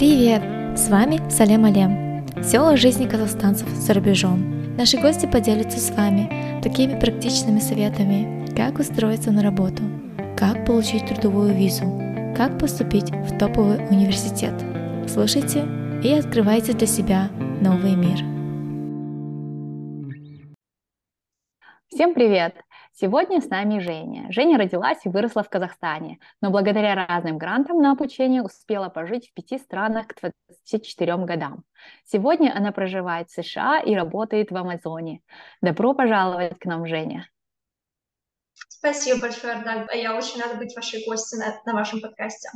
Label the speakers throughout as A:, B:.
A: Привет! С вами Салем Алем. Все о жизни казахстанцев за рубежом. Наши гости поделятся с вами такими практичными советами, как устроиться на работу, как получить трудовую визу, как поступить в топовый университет. Слушайте и открывайте для себя новый мир.
B: Всем привет! Сегодня с нами Женя. Женя родилась и выросла в Казахстане, но благодаря разным грантам на обучение успела пожить в пяти странах к 24 годам. Сегодня она проживает в США и работает в Амазоне. Добро пожаловать к нам, Женя.
C: Спасибо большое, Ардаль. Я очень рада быть вашей гостью на, на вашем подкасте.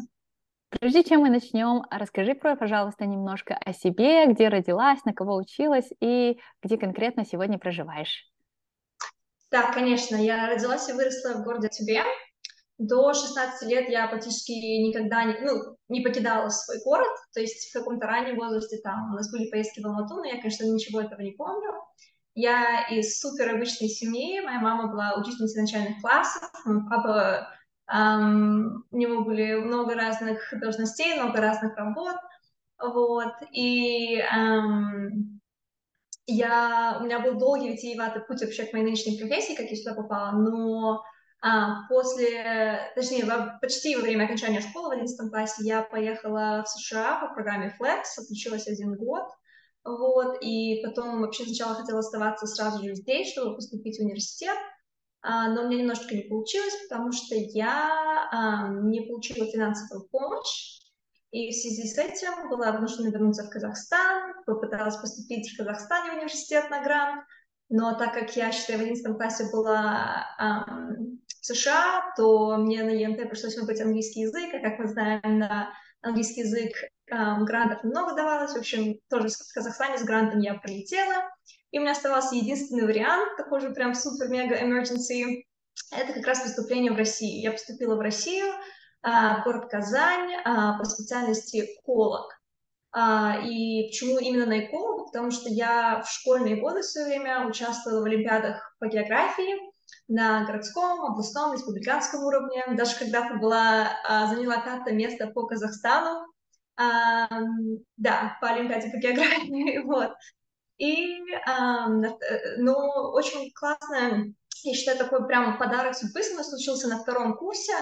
B: Прежде чем мы начнем, расскажи, пожалуйста, немножко о себе, где родилась, на кого училась и где конкретно сегодня проживаешь.
C: Да, конечно. Я родилась и выросла в городе Тюбе. До 16 лет я практически никогда не, ну, не покидала свой город, то есть в каком-то раннем возрасте там у нас были поездки в Алмату, но я, конечно, ничего этого не помню. Я из супер обычной семьи, моя мама была учительницей начальных классов, мой папа, эм, у него были много разных должностей, много разных работ, вот, и эм, я, у меня был долгий витиеватый путь вообще к моей нынешней профессии, как я сюда попала, но а, после, точнее, почти во время окончания школы в 11 классе я поехала в США по программе Flex, отучилась один год, вот, и потом вообще сначала хотела оставаться сразу же здесь, чтобы поступить в университет, а, но у меня немножечко не получилось, потому что я а, не получила финансовую помощь, и в связи с этим была вынуждена вернуться в Казахстан, попыталась поступить в Казахстане в университет на грант, но так как я, считаю, в 11 классе была эм, в США, то мне на ЕНТ пришлось выбрать английский язык, а как мы знаем, на английский язык эм, грантов много давалось. В общем, тоже в Казахстане с грантом я прилетела. И у меня оставался единственный вариант, такой же прям супер-мега emergency, это как раз поступление в Россию. Я поступила в Россию, город Казань а, по специальности эколог. А, и почему именно на экологу? Потому что я в школьные годы все время участвовала в олимпиадах по географии на городском, областном, республиканском уровне. Даже когда-то была, заняла пятое место по Казахстану, да, по олимпиаде по географии, вот. И, ну, очень классно, я считаю, такой прям подарок судьбы со мной случился на втором курсе,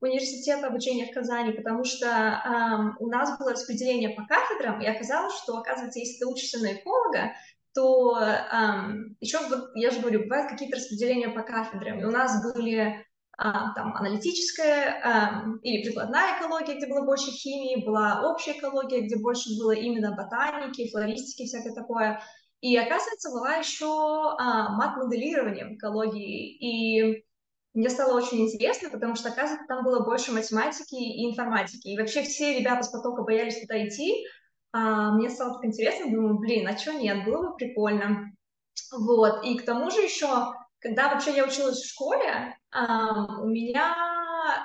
C: университета обучения в Казани, потому что эм, у нас было распределение по кафедрам, и оказалось, что, оказывается, если ты учишься на эколога, то эм, еще, я же говорю, бывают какие-то распределения по кафедрам. И у нас были э, там аналитическая э, или прикладная экология, где было больше химии, была общая экология, где больше было именно ботаники, флористики, всякое такое. И оказывается, была еще а, мат-моделирование в экологии. И мне стало очень интересно, потому что, оказывается, там было больше математики и информатики. И вообще все ребята с потока боялись туда идти. А, мне стало так интересно, думаю, блин, а что нет, было бы прикольно. Вот, и к тому же еще, когда вообще я училась в школе, а, у меня,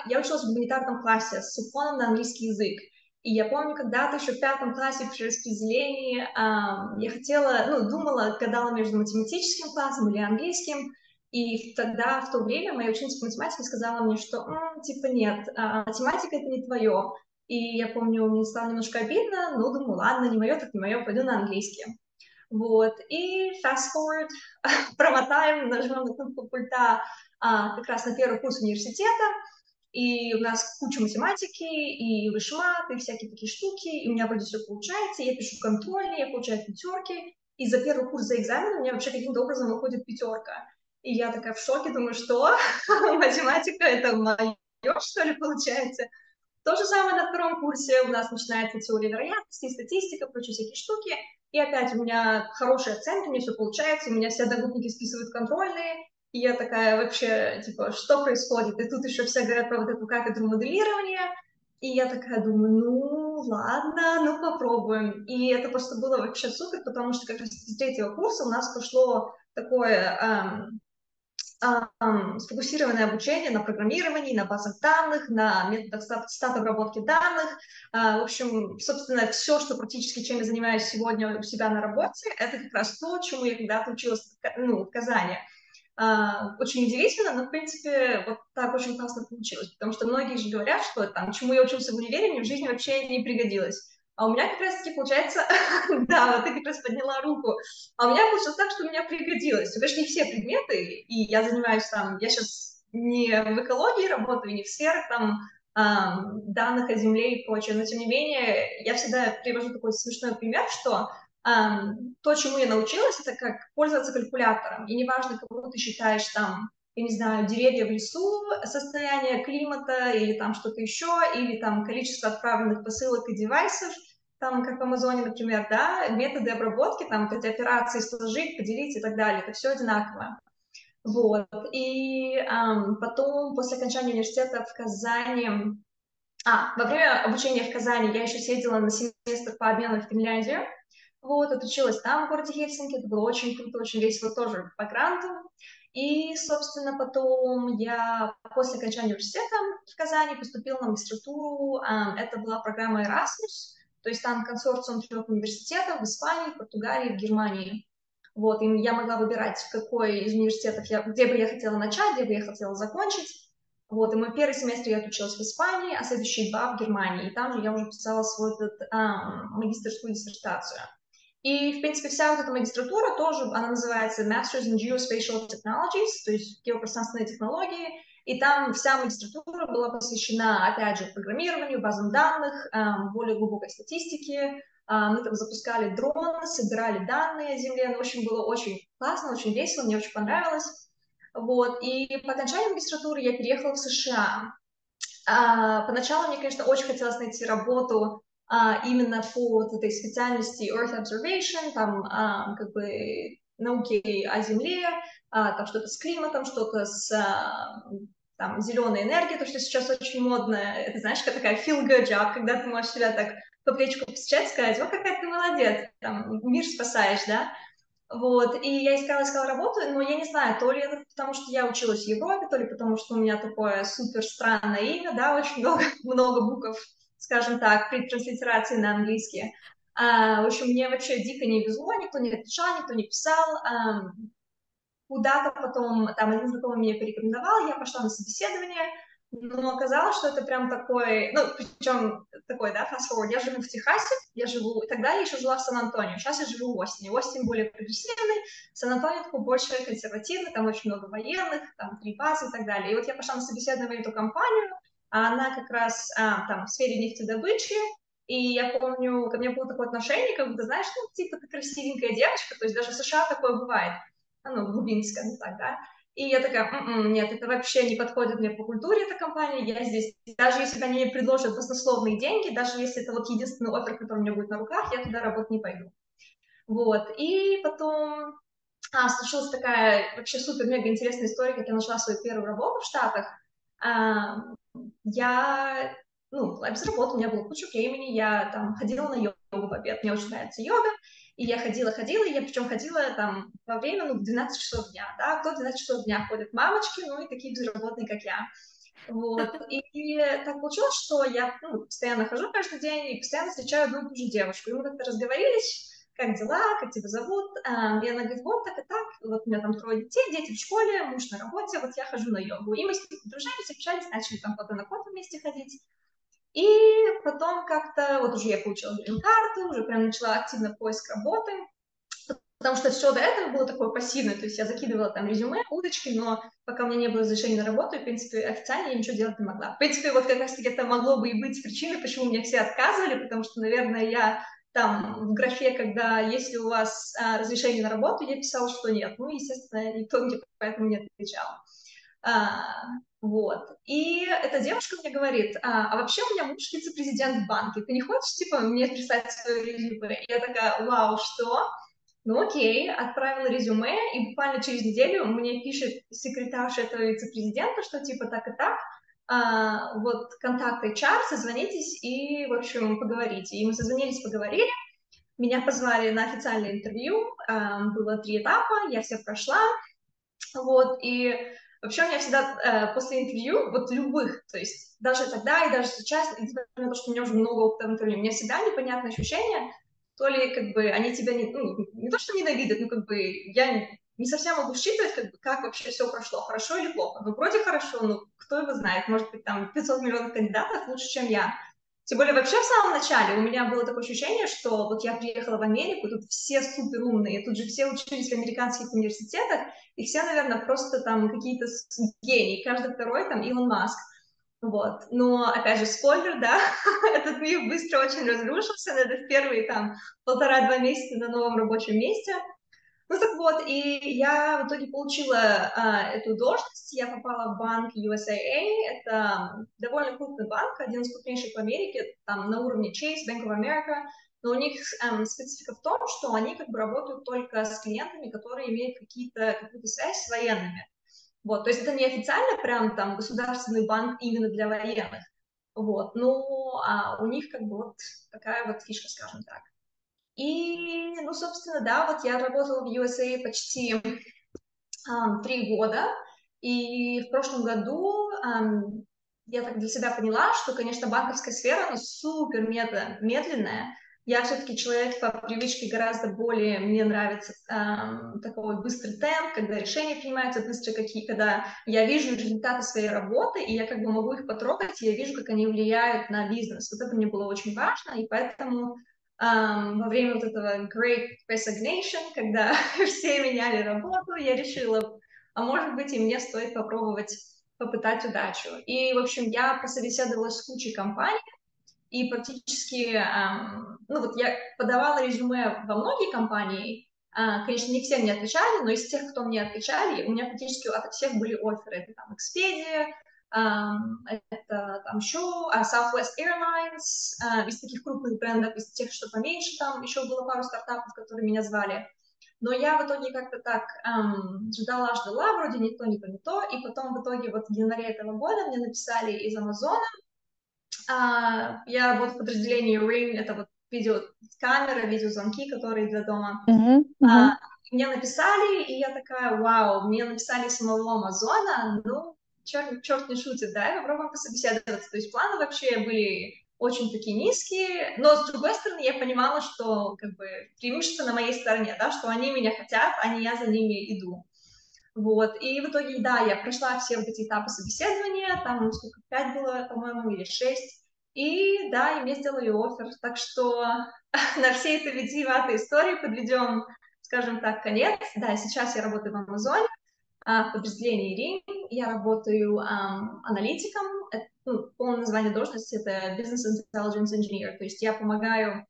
C: я училась в гуманитарном классе с уклоном на английский язык. И я помню, когда-то еще в пятом классе при распределении а, я хотела, ну, думала, гадала между математическим классом или английским, и тогда, в то время, моя ученица по математике сказала мне, что, М, типа, нет, а, математика — это не твое. И я помню, мне стало немножко обидно, но думаю, ладно, не мое, так не мое, пойду на английский. Вот, и fast forward, промотаем, нажмем на кнопку пульта а, как раз на первый курс университета, и у нас куча математики, и вышмат, и всякие такие штуки, и у меня вроде все получается, я пишу контрольные, я получаю пятерки, и за первый курс, за экзамен у меня вообще каким-то образом выходит пятерка. И я такая в шоке, думаю, что математика это мое, что ли, получается. То же самое на втором курсе у нас начинается теория вероятности, статистика, прочие всякие штуки. И опять у меня хорошие оценки, меня все получается, у меня все одногруппники списывают контрольные, и я такая вообще, типа, что происходит? И тут еще все говорят про вот эту кафедру моделирования, и я такая думаю, ну ладно, ну попробуем. И это просто было вообще супер, потому что как раз с третьего курса у нас пошло такое эм, сфокусированное обучение на программировании, на базах данных, на методах стат-обработки данных. А, в общем, собственно, все, что практически чем я занимаюсь сегодня у себя на работе, это как раз то, чему я когда-то училась ну, в Казани. А, очень удивительно, но, в принципе, вот так очень классно получилось, потому что многие же говорят, что там, чему я учился в универе, мне в жизни вообще не пригодилось. А у меня как раз-таки получается, да, ты как раз подняла руку, а у меня получилось так, что у меня пригодилось. Конечно, не все предметы, и я занимаюсь там, я сейчас не в экологии работаю, не в сферах там данных о Земле и прочее, но тем не менее я всегда привожу такой смешной пример, что то, чему я научилась, это как пользоваться калькулятором. И неважно, кого ты считаешь там, я не знаю, деревья в лесу, состояние климата или там что-то еще, или там количество отправленных посылок и девайсов, там, как в Амазоне, например, да, методы обработки, там, эти операции сложить, поделить и так далее, это все одинаково. Вот. И эм, потом, после окончания университета в Казани, а, во время обучения в Казани я еще съездила на семестр по обмену в Финляндию, вот, отучилась там, в городе Хельсинки, это было очень круто, очень весело тоже по гранту. И, собственно, потом я после окончания университета в Казани поступила на магистратуру. Это была программа Erasmus, то есть там консорциум трех университетов в Испании, в Португалии, в Германии. Вот, и я могла выбирать, в какой из университетов я, где бы я хотела начать, где бы я хотела закончить. Вот, и мой первый семестр я отучилась в Испании, а следующие два в Германии. И там же я уже писала свою а, магистрскую диссертацию. И, в принципе, вся вот эта магистратура тоже, она называется Masters in Geospatial Technologies, то есть геопространственные технологии, и там вся магистратура была посвящена, опять же, программированию, базам данных, эм, более глубокой статистике. Э, мы там запускали дроны, собирали данные о Земле. Ну, в общем, было очень классно, очень весело, мне очень понравилось. Вот. И по окончании магистратуры я переехала в США. А, поначалу мне, конечно, очень хотелось найти работу а, именно по вот этой специальности Earth Observation, там а, как бы науки о Земле, а, там что-то с климатом, что-то с а, там, зеленой энергией, то, что сейчас очень модно, это, знаешь, как такая feel-good job, когда ты можешь себя так по плечику постучать, сказать, о, какая ты молодец, там, мир спасаешь, да, вот, и я искала, искала работу, но я не знаю, то ли это потому, что я училась в Европе, то ли потому, что у меня такое супер странное имя, да, очень много, много букв скажем так, при транслитерации на английский. А, в общем, мне вообще дико не везло, никто не отвечал, никто не писал. А, куда-то потом, там один знакомый меня порекомендовал, я пошла на собеседование, но оказалось, что это прям такой, ну, причем такой, да, fast я живу в Техасе, я живу, тогда я еще жила в Сан-Антонио, сейчас я живу в Остине, Остин более прогрессивный, Сан-Антонио такой больше консервативный, там очень много военных, там три базы и так далее. И вот я пошла на собеседование в эту компанию, она как раз а, там в сфере нефтедобычи, и я помню, ко мне было такое отношение, как будто, знаешь, ну, типа, ты красивенькая девочка, то есть даже в США такое бывает, ну, в глубине, скажем так, да, и я такая, М-м, нет, это вообще не подходит мне по культуре эта компания, я здесь, даже если они мне предложат баснословные деньги, даже если это вот единственный офер, который у меня будет на руках, я туда работать не пойду. Вот, и потом а, случилась такая вообще супер-мега интересная история, как я нашла свою первую работу в Штатах. А, я, ну, была без работы, у меня было куча времени, я там ходила на йогу в обед, мне очень нравится йога, и я ходила-ходила, и я причем ходила там во время, ну, 12 часов дня, да, кто 12 часов дня ходят мамочки, ну, и такие безработные, как я. Вот, и, и так получилось, что я ну, постоянно хожу каждый день и постоянно встречаю одну и ту же девушку, и мы как-то разговорились, как дела, как тебя зовут? И она говорит, вот так и так, вот у меня там трое детей, дети в школе, муж на работе, вот я хожу на йогу. И мы с ней подружились, общались, начали там кофе на кофе вместе ходить. И потом как-то, вот уже я получила грин-карту, уже прям начала активно поиск работы, потому что все до этого было такое пассивное, то есть я закидывала там резюме, удочки, но пока у меня не было разрешения на работу, в принципе, официально я ничего делать не могла. В принципе, вот как раз-таки это могло бы и быть причиной, почему мне все отказывали, потому что, наверное, я там в графе, когда если у вас а, разрешение на работу, я писала, что нет. Ну, естественно, никто мне поэтому не отвечал. А, вот. И эта девушка мне говорит, а, а вообще у меня муж вице-президент в банке, ты не хочешь, типа, мне прислать свое резюме? Я такая, вау, что? Ну окей, отправила резюме, и буквально через неделю мне пишет секретарша этого вице-президента, что типа так и так, а, вот контакт HR, созвонитесь и, в общем, поговорите. И мы созвонились, поговорили, меня позвали на официальное интервью, а, было три этапа, я все прошла, вот, и вообще у меня всегда а, после интервью, вот любых, то есть даже тогда и даже сейчас, несмотря на то, что у меня уже много опыта в интервью, у меня всегда непонятное ощущение, то ли как бы они тебя не, ну, не то, что ненавидят, но как бы я не совсем могу считывать, как, бы, как вообще все прошло, хорошо или плохо. Ну, вроде хорошо, ну, кто его знает, может быть, там 500 миллионов кандидатов лучше, чем я. Тем более вообще в самом начале у меня было такое ощущение, что вот я приехала в Америку, тут все супер умные, тут же все учились в американских университетах, и все, наверное, просто там какие-то гении, каждый второй там Илон Маск. Вот. Но, опять же, спойлер, да, этот мир быстро очень разрушился, это в первые там полтора-два месяца на новом рабочем месте. Ну так вот, и я в итоге получила а, эту должность, я попала в банк USAA, это довольно крупный банк, один из крупнейших в Америке, там на уровне Chase, Bank of America, но у них эм, специфика в том, что они как бы работают только с клиентами, которые имеют какие-то, какую-то связь с военными. Вот, то есть это не официально прям там государственный банк именно для военных, вот, но а у них как бы вот такая вот фишка, скажем так. И, ну, собственно, да, вот я работала в USA почти um, три года, и в прошлом году um, я так для себя поняла, что, конечно, банковская сфера, она супер медленная. Я все-таки человек по привычке гораздо более, мне нравится эм, такой быстрый темп, когда решения принимаются быстро, какие, когда я вижу результаты своей работы, и я как бы могу их потрогать, и я вижу, как они влияют на бизнес. Вот это мне было очень важно, и поэтому Um, во время вот этого Great Resignation, когда все меняли работу, я решила, а может быть и мне стоит попробовать попытать удачу. И, в общем, я пособеседовалась с кучей компаний, и практически, um, ну вот я подавала резюме во многие компании, uh, конечно, не все мне отвечали, но из тех, кто мне отвечали, у меня практически от всех были оферы. Это там Expedia, это там еще uh, Southwest Airlines, uh, из таких крупных брендов, из тех, что поменьше, там еще было пару стартапов, которые меня звали. Но я в итоге как-то так um, ждала, ждала, вроде не то, не то, не то, и потом в итоге вот в январе этого года мне написали из Амазона, uh, я работаю в подразделении Ring, это вот видеокамера, видеозвонки, которые для дома. Mm-hmm. Mm-hmm. Uh, мне написали, и я такая, вау, мне написали самого Амазона, ну, черт, черт не шутит, да, и попробуем пособеседоваться. То есть планы вообще были очень такие низкие, но с другой стороны я понимала, что как бы преимущество на моей стороне, да, что они меня хотят, а не я за ними иду. Вот, и в итоге, да, я прошла все вот эти этапы собеседования, там сколько, пять было, по-моему, или шесть, и да, и мне сделали офер, так что на всей этой витиеватой истории подведем, скажем так, конец. Да, сейчас я работаю в Амазоне, в подразделении Рим. Я работаю um, аналитиком. Это, ну, полное название должности — это Business Intelligence Engineer. То есть я помогаю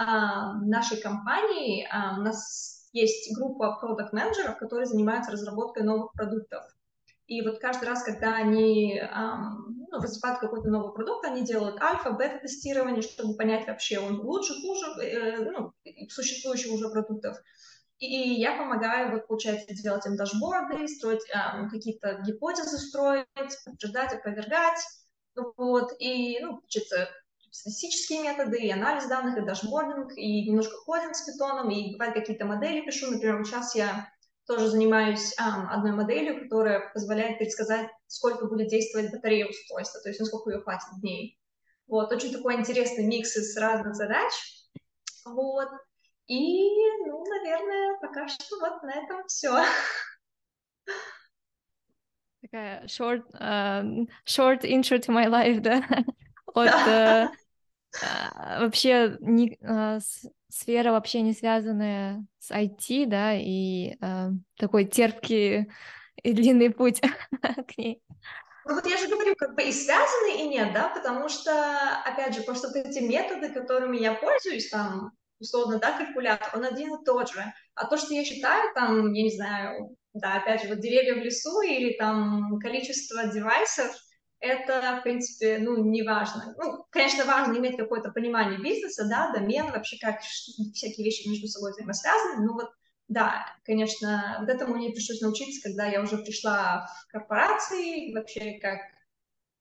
C: uh, нашей компании. Uh, у нас есть группа продукт-менеджеров, которые занимаются разработкой новых продуктов. И вот каждый раз, когда они um, ну, разрабатывают какой-то новый продукт, они делают альфа, бета-тестирование, чтобы понять вообще, он лучше, хуже, э, ну, существующих уже продуктов. И я помогаю, вот, получается, делать им дашборды, строить э, какие-то гипотезы строить, подтверждать, опровергать, вот, и, ну, получается, статистические методы, и анализ данных, и dashboarding, и немножко coding с питоном, и бывает какие-то модели пишу, например, сейчас я тоже занимаюсь um, одной моделью, которая позволяет предсказать, сколько будет действовать батарея устройства, то есть насколько ее хватит дней. Вот, очень такой интересный микс из разных задач. Вот. И, ну, наверное, пока что вот на этом все.
A: Такая short, uh, short intro to my life, да? От uh, uh, вообще не, uh, сфера вообще не связанная с IT, да, и uh, такой терпкий и длинный путь к ней.
C: Ну вот я же говорю, как бы и связаны, и нет, да, потому что, опять же, просто вот эти методы, которыми я пользуюсь, там, условно, да, калькулятор, он один и тот же. А то, что я считаю, там, я не знаю, да, опять же, вот деревья в лесу или там количество девайсов, это, в принципе, ну, не важно. Ну, конечно, важно иметь какое-то понимание бизнеса, да, домен, вообще как всякие вещи между собой взаимосвязаны, но вот да, конечно, вот этому мне пришлось научиться, когда я уже пришла в корпорации, вообще как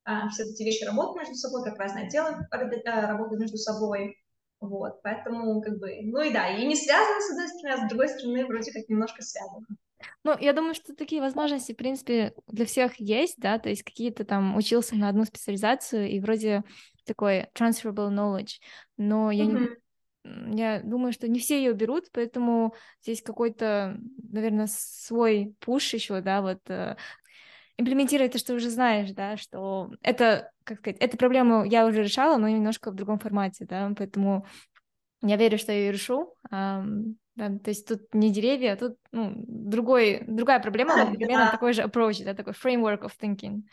C: а, все эти вещи работают между собой, как разные отделы а, работают между собой. Вот, поэтому, как бы, ну и да, и не связано с одной стороны, а с другой стороны, вроде как немножко связано.
A: Ну, я думаю, что такие возможности, в принципе, для всех есть, да, то есть какие-то там учился на одну специализацию, и вроде такой transferable knowledge, но я mm-hmm. не, я думаю, что не все ее берут, поэтому здесь какой-то, наверное, свой пуш еще, да, вот. Имплементировать то, что уже знаешь, да, что это, как сказать, эту проблему я уже решала, но немножко в другом формате, да, поэтому я верю, что я ее решу. Да, то есть тут не деревья, а тут ну, другой, другая проблема, но примерно такой же approach, да, такой framework of thinking.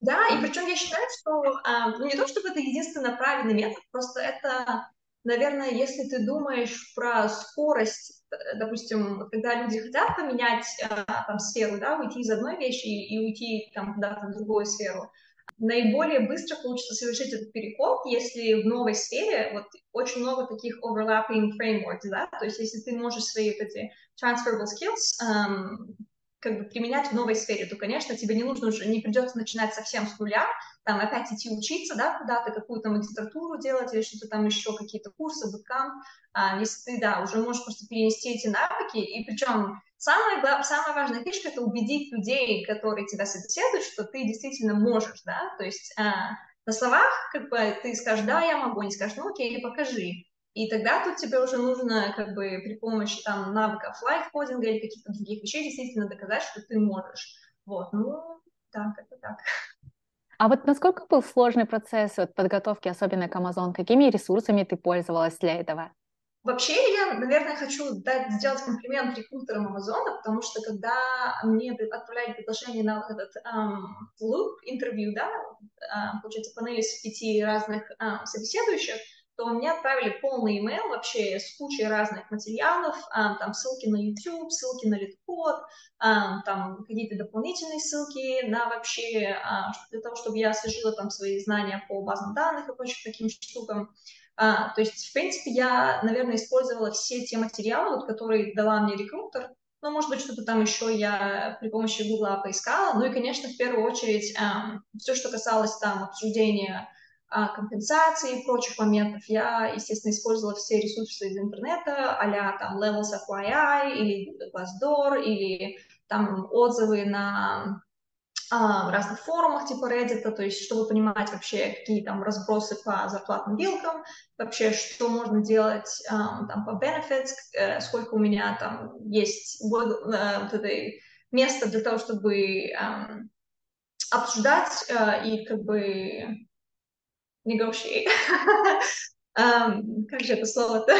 C: Да, и причем я считаю, что а, ну, не то чтобы это единственно правильный метод, просто это, наверное, если ты думаешь про скорость, допустим, когда люди хотят поменять а, там сферу, да, уйти из одной вещи и, уйти там куда-то в другую сферу, наиболее быстро получится совершить этот переход, если в новой сфере вот очень много таких overlapping frameworks, да, то есть если ты можешь свои вот эти transferable skills um, как бы применять в новой сфере, то, конечно, тебе не нужно уже, не придется начинать совсем с нуля, там опять идти учиться, да, куда-то, какую-то магистратуру делать или что-то там еще, какие-то курсы, буткам, а, если ты, да, уже можешь просто перенести эти навыки, и причем самая, самая важная фишка — это убедить людей, которые тебя собеседуют, что ты действительно можешь, да, то есть а, на словах как бы ты скажешь, да, я могу, не скажешь, ну окей, покажи, и тогда тут тебе уже нужно как бы при помощи там навыков лайфкодинга или каких-то других вещей действительно доказать, что ты можешь. Вот, ну, так, это так.
B: А вот насколько был сложный процесс вот, подготовки, особенно к Amazon? Какими ресурсами ты пользовалась для этого?
C: Вообще, я, наверное, хочу дать, сделать комплимент рекрутерам Амазона, потому что когда мне отправляли приглашение на вот этот um, loop интервью, да, uh, получается, панель из пяти разных uh, собеседующих, то мне отправили полный email вообще с кучей разных материалов, а, там ссылки на YouTube, ссылки на литкод, а, там какие-то дополнительные ссылки на вообще, а, для того, чтобы я освежила там свои знания по базам данных и прочим таким штукам. То есть, в принципе, я, наверное, использовала все те материалы, вот, которые дала мне рекрутер, ну, может быть, что-то там еще я при помощи Гугла поискала. Ну и, конечно, в первую очередь, эм, все, что касалось там обсуждения компенсации и прочих моментов, я, естественно, использовала все ресурсы из интернета, а там Levels FYI или Glassdoor, или там отзывы на а, разных форумах типа Reddit, то есть чтобы понимать вообще, какие там разбросы по зарплатным вилкам, вообще, что можно делать а, там по benefits, э, сколько у меня там есть вот, э, вот этой места для того, чтобы эм, обсуждать э, и как бы negotiate. um, как же это слово-то?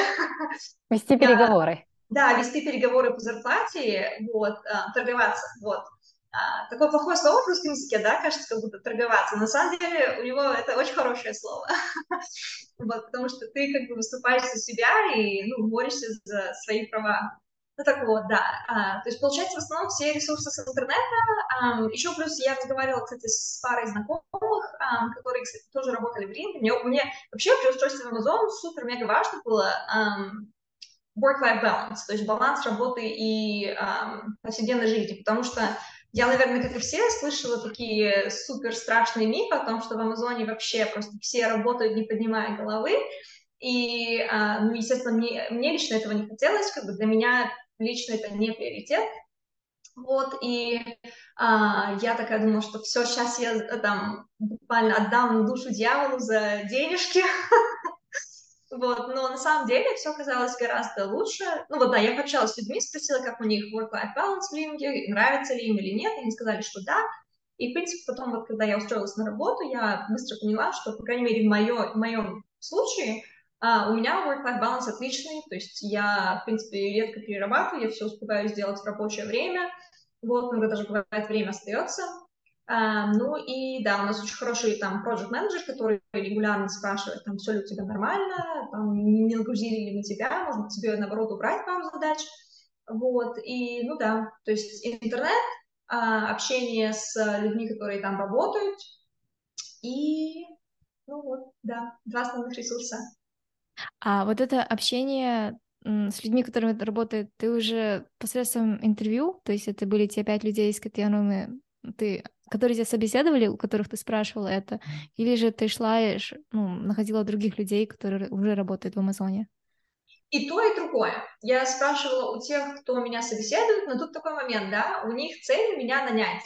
B: Вести переговоры.
C: Да, вести переговоры по зарплате, вот, uh, торговаться, вот. Uh, такое плохое слово в русском языке, да, кажется, как будто торговаться. На самом деле у него это очень хорошее слово, вот, потому что ты как бы выступаешь за себя и, ну, борешься за свои права. Ну так вот, да. А, то есть, получается, в основном все ресурсы с интернета. А, еще плюс я разговаривала, кстати, с парой знакомых, а, которые, кстати, тоже работали в Риме. Мне, мне вообще при устройстве в Amazon супер-мега важно было work-life balance, то есть баланс работы и повседневной жизни, потому что я, наверное, как и все, слышала такие супер страшные мифы о том, что в Амазоне вообще просто все работают, не поднимая головы, и, ну, естественно, мне, мне лично этого не хотелось, как бы для меня лично это не приоритет. Вот, и а, я такая думала, что все, сейчас я э, там буквально отдам душу дьяволу за денежки. Вот, но на самом деле все казалось гораздо лучше. Ну вот да, я пообщалась с людьми, спросила, как у них work-life balance в Линге, нравится ли им или нет, и они сказали, что да. И, в принципе, потом, вот, когда я устроилась на работу, я быстро поняла, что, по крайней мере, в, моё, в моем случае а, у меня work-life balance отличный, то есть я, в принципе, редко перерабатываю, я все успеваю сделать в рабочее время, вот, иногда даже бывает время остается. А, ну и да, у нас очень хороший там project менеджер, который регулярно спрашивает, там, все ли у тебя нормально, там, не нагрузили ли мы тебя, может тебе, наоборот, убрать пару задач. Вот, и, ну да, то есть интернет, а, общение с людьми, которые там работают, и, ну вот, да, два основных ресурса.
A: А вот это общение с людьми, которыми работает, ты уже посредством интервью, то есть это были те пять людей, с которыми ты, которые тебя собеседовали, у которых ты спрашивала это, или же ты шла и ну, находила других людей, которые уже работают в Амазоне?
C: И то, и другое. Я спрашивала у тех, кто меня собеседует, но тут такой момент, да, у них цель меня нанять.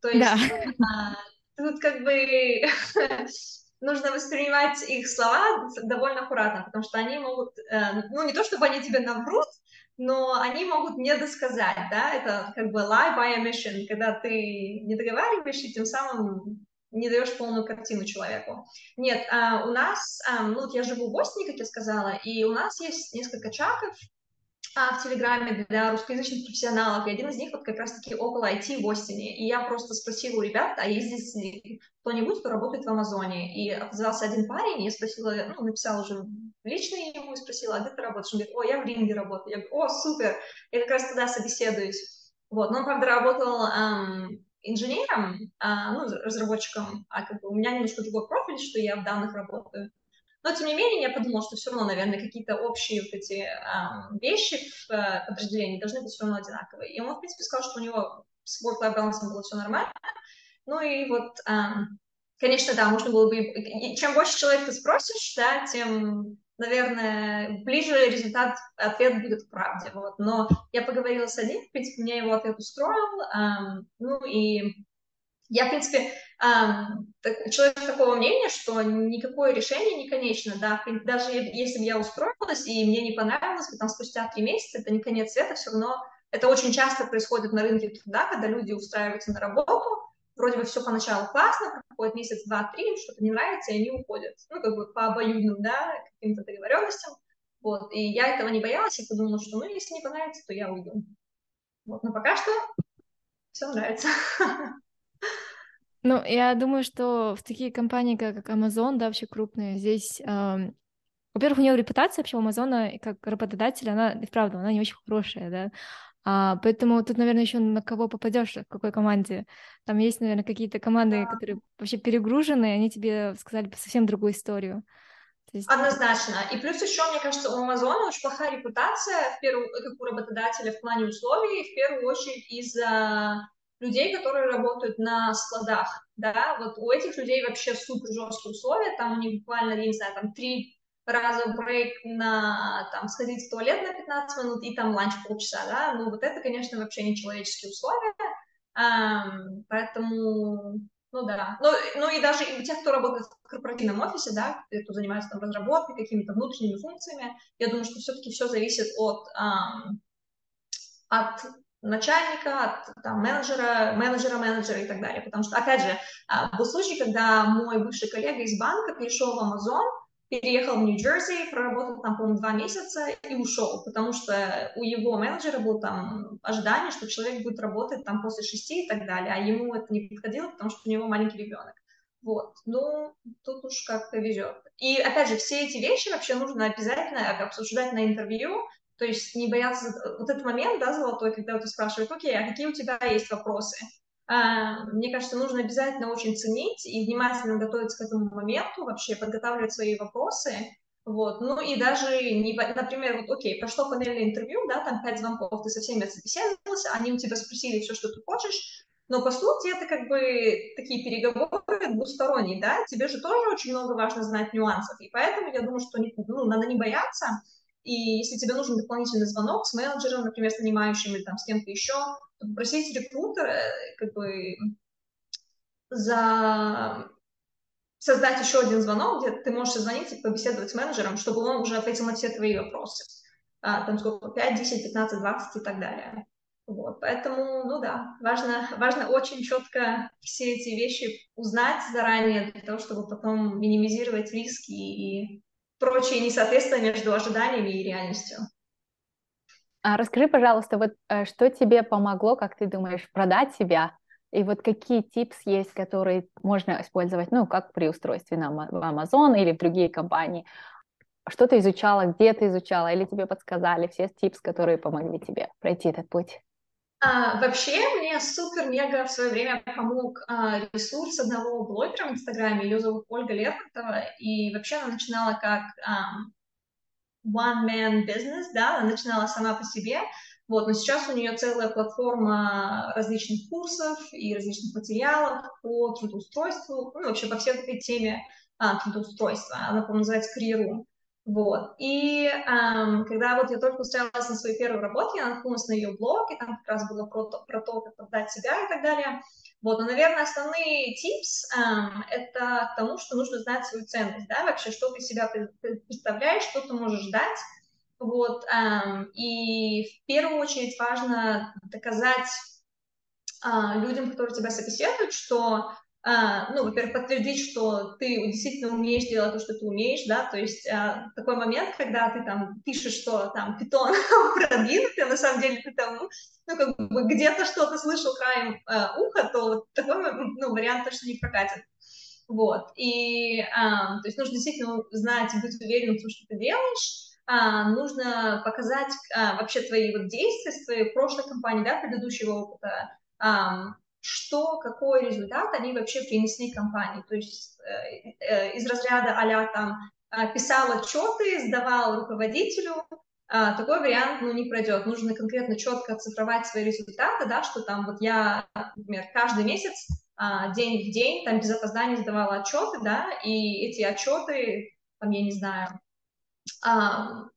C: То есть да. а, тут как бы нужно воспринимать их слова довольно аккуратно, потому что они могут, э, ну не то чтобы они тебе наврут, но они могут не досказать, да, это как бы lie by omission, когда ты не договариваешь и тем самым не даешь полную картину человеку. Нет, а, у нас, ну, вот я живу в Боснии, как я сказала, и у нас есть несколько чатов, а, в Телеграме для русскоязычных профессионалов, и один из них вот как раз-таки около IT в Остине. И я просто спросила у ребят, а есть здесь кто-нибудь, кто работает в Амазоне? И отозвался один парень, и я спросила, ну, написала уже лично ему и спросила, а где ты работаешь? Он говорит, о, я в Ринге работаю. Я говорю, о, супер, я как раз туда собеседуюсь. Вот, но он, правда, работал эм, инженером, э, ну, разработчиком, а как бы у меня немножко другой профиль, что я в данных работаю. Но, тем не менее, я подумала, что все равно, наверное, какие-то общие вот эти э, вещи в э, подразделении должны быть все равно одинаковые. И он, в принципе, сказал, что у него с work-life balance было все нормально. Ну и вот, э, конечно, да, можно было бы... И чем больше человек ты спросишь, да, тем, наверное, ближе результат, ответ будет к правде. Вот. Но я поговорила с одним, в принципе, меня его ответ устроил. Э, ну и я, в принципе, человек такого мнения, что никакое решение не конечно, да, даже если бы я устроилась и мне не понравилось бы там спустя три месяца, это не конец света, все равно это очень часто происходит на рынке труда, когда люди устраиваются на работу, вроде бы все поначалу классно, проходит месяц, два, три, что-то не нравится, и они уходят, ну, как бы по обоюдным, да, каким-то договоренностям, вот, и я этого не боялась, и подумала, что, ну, если не понравится, то я уйду. Вот, но пока что все нравится.
A: Ну, я думаю, что в такие компании, как, Amazon, да, вообще крупные, здесь, э, во-первых, у нее репутация вообще у Амазона как работодателя, она, и правда, она не очень хорошая, да, а, поэтому тут, наверное, еще на кого попадешь, в какой команде. Там есть, наверное, какие-то команды, да. которые вообще перегружены, и они тебе сказали совсем другую историю.
C: есть... Однозначно. И плюс еще, мне кажется, у Амазона очень плохая репутация, в первую, как у работодателя в плане условий, в первую очередь из-за людей, которые работают на складах, да, вот у этих людей вообще супер жесткие условия, там у них буквально, я не знаю, там три раза брейк на, там, сходить в туалет на 15 минут и там ланч полчаса, да, ну вот это, конечно, вообще не человеческие условия, um, поэтому, ну да, ну, ну и даже у тех, кто работает в корпоративном офисе, да, кто занимается там разработкой, какими-то внутренними функциями, я думаю, что все-таки все зависит от, um, от начальника, от там, менеджера, менеджера, менеджера и так далее. Потому что, опять же, а, был случай, когда мой бывший коллега из банка перешел в Amazon, переехал в Нью-Джерси, проработал там, по-моему, два месяца и ушел, потому что у его менеджера было там ожидание, что человек будет работать там после шести и так далее, а ему это не подходило, потому что у него маленький ребенок. Вот, ну, тут уж как-то везет. И, опять же, все эти вещи вообще нужно обязательно обсуждать на интервью, то есть не бояться... Вот этот момент, да, золотой, когда ты спрашиваешь, окей, а какие у тебя есть вопросы? А, мне кажется, нужно обязательно очень ценить и внимательно готовиться к этому моменту, вообще подготавливать свои вопросы, вот, ну и даже, не, например, вот, окей, прошло панельное интервью, да, там пять звонков, ты со всеми собеседовался, они у тебя спросили все, что ты хочешь, но по сути это как бы такие переговоры двусторонние, да, тебе же тоже очень много важно знать нюансов, и поэтому я думаю, что не, ну, надо не бояться, и если тебе нужен дополнительный звонок с менеджером, например, с нанимающим или там с кем-то еще, то попросить рекрутера э, как бы за создать еще один звонок, где ты можешь созвониться и побеседовать с менеджером, чтобы он уже ответил на все твои вопросы. А, там сколько, 5, 10, 15, 20 и так далее. Вот, поэтому, ну да, важно, важно очень четко все эти вещи узнать заранее для того, чтобы потом минимизировать риски и прочие несоответствия между ожиданиями и реальностью.
B: А расскажи, пожалуйста, вот э, что тебе помогло, как ты думаешь, продать себя? И вот какие типс есть, которые можно использовать, ну, как при устройстве на Amazon или в другие компании? Что ты изучала, где ты изучала, или тебе подсказали все типс, которые помогли тебе пройти этот путь?
C: А, вообще, мне супер-мега в свое время помог а, ресурс одного блогера в Инстаграме, ее зовут Ольга Лермонтова, и вообще она начинала как а, one-man business, да, она начинала сама по себе, вот, но сейчас у нее целая платформа различных курсов и различных материалов по трудоустройству, ну, вообще по всей этой теме а, трудоустройства. Она, по-моему, называется «Карьеру». Вот. И эм, когда вот я только устраивалась на свою первую работу, я наткнулась на ее блог, и там как раз было про то, про то как продать себя и так далее. Вот, но, наверное, основные типс эм, это к тому, что нужно знать свою ценность, да, вообще, что ты себя представляешь, что ты можешь дать, вот, эм, и в первую очередь важно доказать э, людям, которые тебя собеседуют, что ну, во-первых, подтвердить, что ты действительно умеешь делать то, что ты умеешь, да, то есть а, такой момент, когда ты там пишешь, что там питон продвинутый, а на самом деле ты там, ну, как бы где-то что-то слышал краем а, уха, то вот такой, ну, вариант точно не прокатит. Вот, и, а, то есть нужно действительно знать и быть уверенным в том, что ты делаешь, а, нужно показать а, вообще твои вот действия с твоей прошлой компании, да, предыдущего опыта, а, что, какой результат они вообще принесли компании. То есть э, э, из разряда а там писал отчеты, сдавал руководителю, э, такой вариант ну, не пройдет. Нужно конкретно четко оцифровать свои результаты, да, что там вот я, например, каждый месяц э, день в день, там без опозданий сдавала отчеты, да, и эти отчеты, там, я не знаю, а,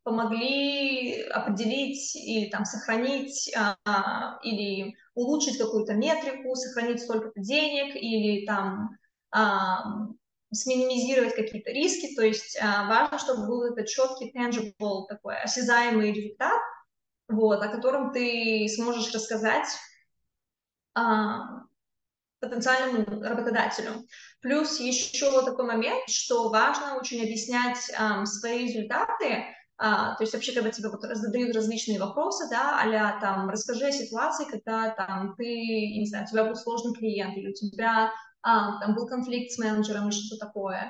C: помогли определить или там сохранить а, или улучшить какую-то метрику, сохранить столько-то денег или там а, сминимизировать какие-то риски, то есть важно, чтобы был этот четкий, tangible, такой осязаемый результат, вот, о котором ты сможешь рассказать потенциальному работодателю. Плюс еще такой момент, что важно очень объяснять эм, свои результаты, а, то есть вообще, когда тебе вот задают различные вопросы, да, а там, расскажи о ситуации, когда там ты, не знаю, у тебя был сложный клиент, или у тебя а, там был конфликт с менеджером, или что-то такое.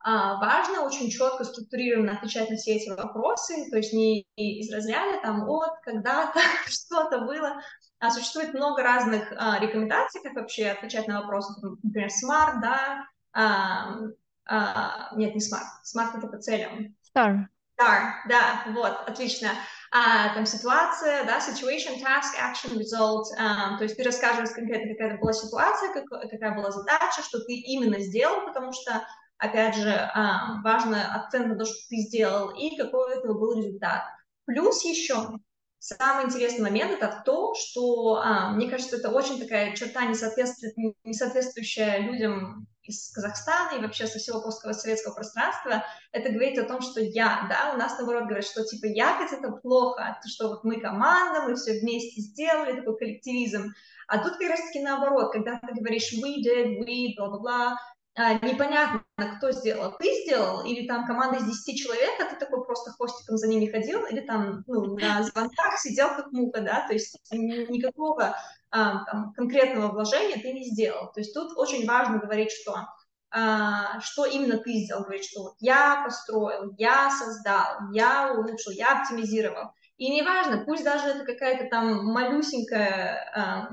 C: А, важно очень четко, структурированно отвечать на все эти вопросы, то есть не из разряда там, вот, когда-то что-то было, а существует много разных а, рекомендаций, как вообще отвечать на вопросы, например, SMART, да, а, а, нет, не SMART, SMART это по целям.
A: STAR.
C: STAR, да, вот, отлично. А, там ситуация, да, situation, task, action, result, а, то есть ты расскажешь конкретно, какая была ситуация, как, какая была задача, что ты именно сделал, потому что, опять же, а, важно акцент на то, что ты сделал, и какой у этого был результат. Плюс еще Самый интересный момент это то, что, а, мне кажется, это очень такая черта, не соответствующая людям из Казахстана и вообще со всего постсоветского пространства, это говорит о том, что я, да, у нас наоборот говорят, что типа якость это плохо, что вот мы команда, мы все вместе сделали, такой коллективизм. А тут как раз-таки наоборот, когда ты говоришь we did, we, бла-бла-бла, непонятно, кто сделал, ты сделал, или там команда из 10 человек, а ты такой просто хвостиком за ними ходил, или там ну, на звонках сидел как муха, да, то есть никакого а, там, конкретного вложения ты не сделал. То есть тут очень важно говорить, что а, что именно ты сделал, говорить, что вот я построил, я создал, я улучшил, я оптимизировал. И неважно, пусть даже это какая-то там малюсенькая, а,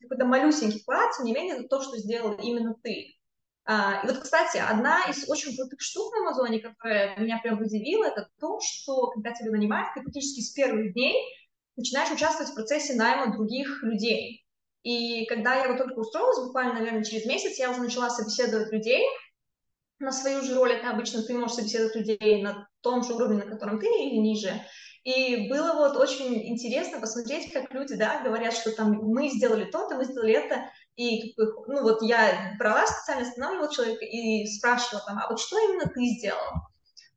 C: какой-то малюсенький вклад, тем не менее, то, что сделал именно ты. А, и вот, кстати, одна из очень крутых штук на Амазоне, которая меня прям удивила, это то, что когда тебя нанимают, ты практически с первых дней начинаешь участвовать в процессе найма других людей. И когда я вот только устроилась, буквально, наверное, через месяц, я уже начала собеседовать людей на свою же роль. Это обычно ты можешь собеседовать людей на том же уровне, на котором ты или ниже. И было вот очень интересно посмотреть, как люди, да, говорят, что там мы сделали то-то, мы сделали это, и ну вот я брала специально останавливала человека и спрашивала там, а вот что именно ты сделал?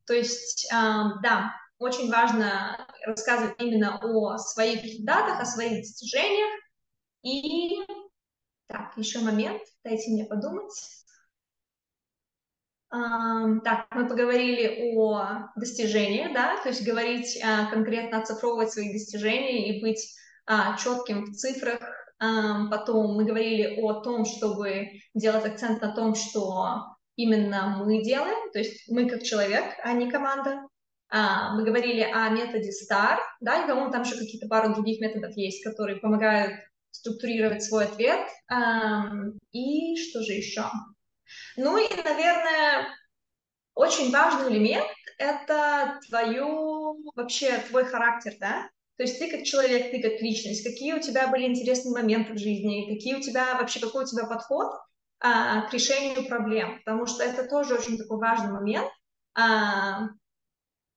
C: То есть, э, да, очень важно рассказывать именно о своих результатах, о своих достижениях. И так, еще момент, дайте мне подумать. Um, так, мы поговорили о достижениях, да, то есть говорить uh, конкретно, оцифровывать свои достижения и быть uh, четким в цифрах, Потом мы говорили о том, чтобы делать акцент на том, что именно мы делаем, то есть мы как человек, а не команда. А, мы говорили о методе STAR, да, и, по-моему, там еще какие-то пару других методов есть, которые помогают структурировать свой ответ. И что же еще? Ну и, наверное, очень важный элемент — это твою, вообще твой характер, да, то есть ты как человек, ты как личность, какие у тебя были интересные моменты в жизни, какие у тебя вообще, какой у тебя подход а, к решению проблем, потому что это тоже очень такой важный момент, а,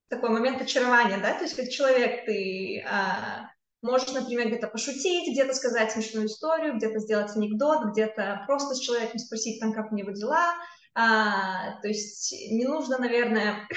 C: такой момент очарования, да, то есть как человек ты а, можешь, например, где-то пошутить, где-то сказать смешную историю, где-то сделать анекдот, где-то просто с человеком спросить, там, как у него дела, а, то есть не нужно, наверное,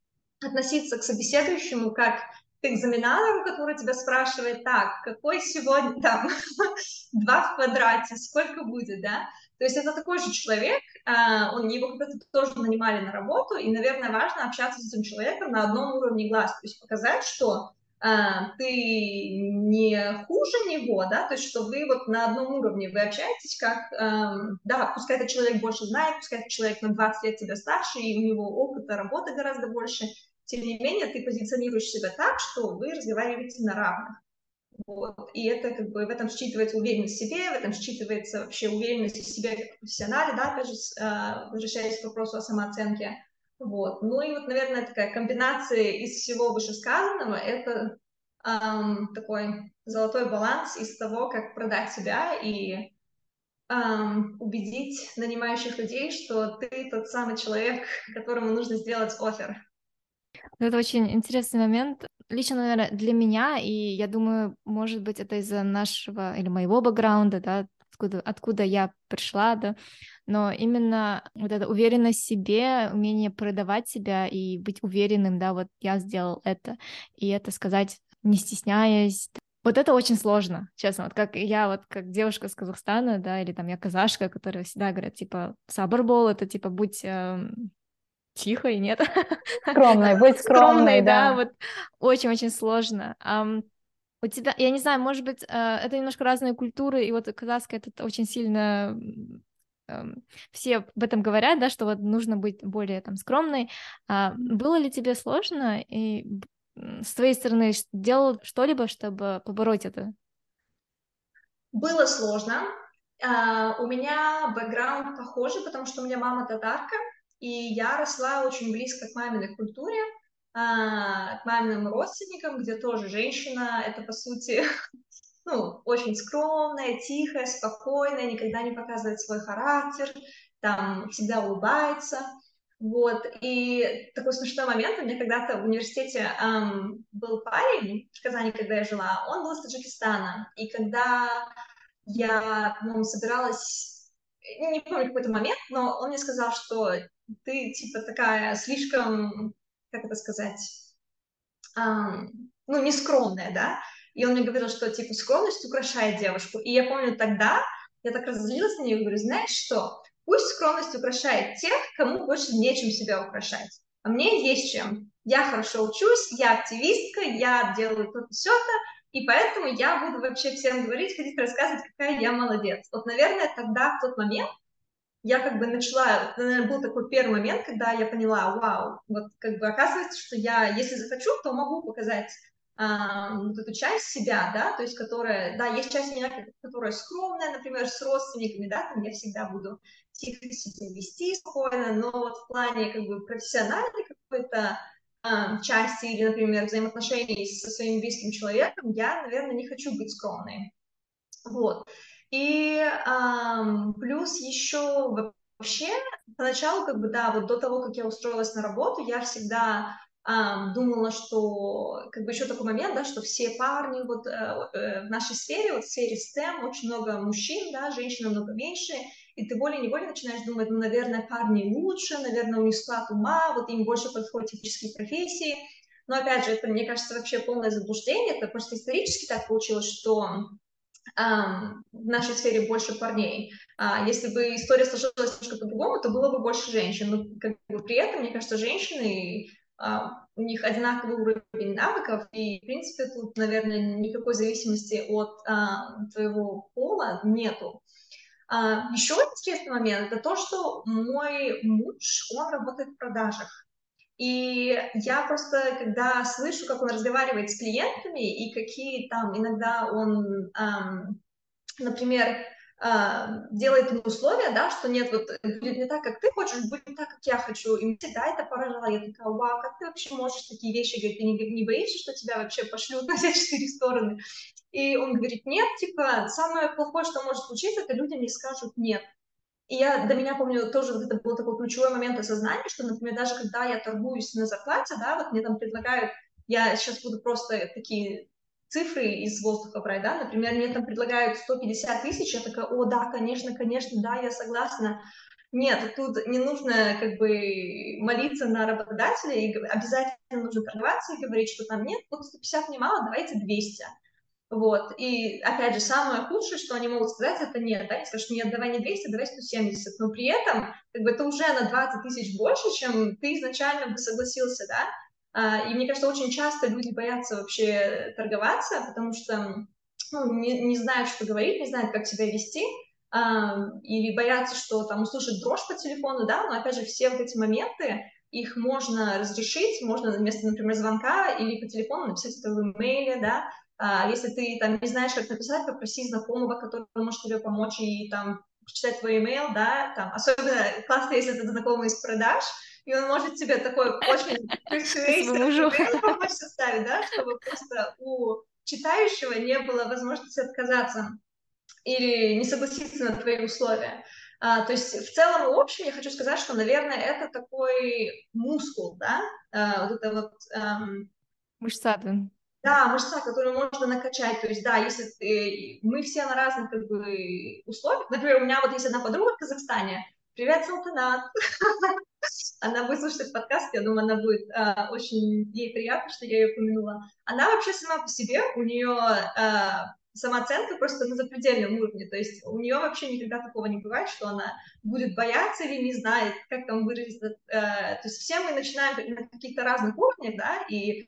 C: относиться к собеседующему как к который тебя спрашивает, так, какой сегодня там два в квадрате, сколько будет, да? То есть это такой же человек, а, он его когда-то тоже нанимали на работу, и, наверное, важно общаться с этим человеком на одном уровне глаз, то есть показать, что а, ты не хуже него, да, то есть что вы вот на одном уровне, вы общаетесь как, эм, да, пускай этот человек больше знает, пускай этот человек на 20 лет тебя старше, и у него опыта работы гораздо больше, тем не менее ты позиционируешь себя так, что вы разговариваете на равных. Вот. И это как бы в этом считывается уверенность в себе, в этом считывается вообще уверенность в себе как профессионале, да, опять же, э, возвращаясь к вопросу о самооценке. Вот. Ну и вот, наверное, такая комбинация из всего вышесказанного — это эм, такой золотой баланс из того, как продать себя и эм, убедить нанимающих людей, что ты тот самый человек, которому нужно сделать офер.
A: Это очень интересный момент. Лично, наверное, для меня, и я думаю, может быть, это из-за нашего или моего бэкграунда, да, откуда, откуда я пришла, да, но именно вот эта уверенность в себе, умение продавать себя и быть уверенным, да, вот я сделал это, и это сказать не стесняясь, вот это очень сложно, честно. Вот как я, вот как девушка с Казахстана, да, или там я казашка, которая всегда говорят, типа, сабарбол, это типа будь эм, тихой, нет?
B: Скромной, будь скромной, да.
A: да. Вот очень-очень сложно. Um, у тебя, я не знаю, может быть, э, это немножко разные культуры, и вот казахская это очень сильно эм, все об этом говорят, да, что вот нужно быть более там скромной. А было ли тебе сложно и с твоей стороны делал что-либо, чтобы побороть это?
C: Было сложно. Uh, у меня бэкграунд похожий, потому что у меня мама татарка, и я росла очень близко к маминой культуре. А, к маминым родственникам, где тоже женщина, это, по сути, ну, очень скромная, тихая, спокойная, никогда не показывает свой характер, там всегда улыбается. Вот, и такой смешной момент, у меня когда-то в университете эм, был парень в Казани, когда я жила, он был из Таджикистана, и когда я, по-моему, собиралась, не помню какой-то момент, но он мне сказал, что ты, типа, такая слишком как это сказать, um, ну, не скромная, да, и он мне говорил, что, типа, скромность украшает девушку, и я помню тогда, я так разозлилась на нее говорю, знаешь что, пусть скромность украшает тех, кому больше нечем себя украшать, а мне есть чем. Я хорошо учусь, я активистка, я делаю то-то, все-то, и поэтому я буду вообще всем говорить, ходить рассказывать, какая я молодец. Вот, наверное, тогда, в тот момент, я как бы начала, наверное, был такой первый момент, когда я поняла, вау, вот как бы оказывается, что я, если захочу, то могу показать а, вот эту часть себя, да, то есть которая, да, есть часть меня, которая скромная, например, с родственниками, да, там я всегда буду тихо себя вести спокойно, но вот в плане как бы профессиональной какой-то а, части или, например, взаимоотношений со своим близким человеком, я, наверное, не хочу быть скромной. Вот. И эм, плюс еще вообще поначалу, как бы, да, вот до того, как я устроилась на работу, я всегда эм, думала, что, как бы, еще такой момент, да, что все парни вот э, э, в нашей сфере, вот в сфере STEM, очень много мужчин, да, женщин намного меньше, и ты волей-неволей начинаешь думать, ну, наверное, парни лучше, наверное, у них склад ума, вот им больше подходят технические профессии, но, опять же, это, мне кажется, вообще полное заблуждение, это просто исторически так получилось, что в нашей сфере больше парней. А если бы история сложилась немножко по-другому, то было бы больше женщин. Но как бы при этом, мне кажется, женщины, а, у них одинаковый уровень навыков, и, в принципе, тут, наверное, никакой зависимости от а, твоего пола нету. Еще интересный момент – это то, что мой муж, он работает в продажах. И я просто, когда слышу, как он разговаривает с клиентами и какие там иногда он, эм, например, э, делает им условия, да, что нет, вот будет не так, как ты хочешь, будет не так, как я хочу. И мне всегда это поражало. Я такая, вау, как ты вообще можешь такие вещи говорить? Ты не, не боишься, что тебя вообще пошлют на все четыре стороны? И он говорит, нет, типа, самое плохое, что может случиться, это люди мне скажут нет. И я до меня помню, тоже вот это был такой ключевой момент осознания, что, например, даже когда я торгуюсь на зарплате, да, вот мне там предлагают, я сейчас буду просто такие цифры из воздуха брать, да, например, мне там предлагают 150 тысяч, я такая, о, да, конечно, конечно, да, я согласна, нет, тут не нужно как бы молиться на работодателя, и обязательно нужно торговаться и говорить, что там нет, вот 150 мне мало, давайте 200. Вот, и опять же, самое худшее, что они могут сказать, это нет, они скажут, нет, давай не 200, давай 170, но при этом, как бы, это уже на 20 тысяч больше, чем ты изначально бы согласился, да, а, и мне кажется, очень часто люди боятся вообще торговаться, потому что ну, не, не знают, что говорить, не знают, как себя вести, или боятся, что там услышат дрожь по телефону, да, но опять же все вот эти моменты, их можно разрешить, можно вместо, например, звонка или по телефону написать это в имейле, да, а, если ты там не знаешь, как написать, попроси знакомого, который может тебе помочь и там прочитать твой имейл, да, там, особенно классно, если это знакомый из продаж, и он может тебе такой очень помочь составить, да, чтобы просто у читающего не было возможности отказаться или не согласиться на твои условия. А, то есть в целом и общем я хочу сказать, что, наверное, это такой мускул, да, а, вот это вот... Эм...
A: Мышца, да.
C: Да, мышца, которую можно накачать. То есть, да, если ты... мы все на разных как бы условиях. Например, у меня вот есть одна подруга в Казахстане. Привет, Салтанат. Она слушать подкаст, я думаю, она будет э, очень ей приятно, что я ее упомянула. Она вообще сама по себе, у нее э, самооценка просто на запредельном уровне, то есть у нее вообще никогда такого не бывает, что она будет бояться или не знает, как там выразить, э, то есть все мы начинаем на каких-то разных уровнях, да, и а,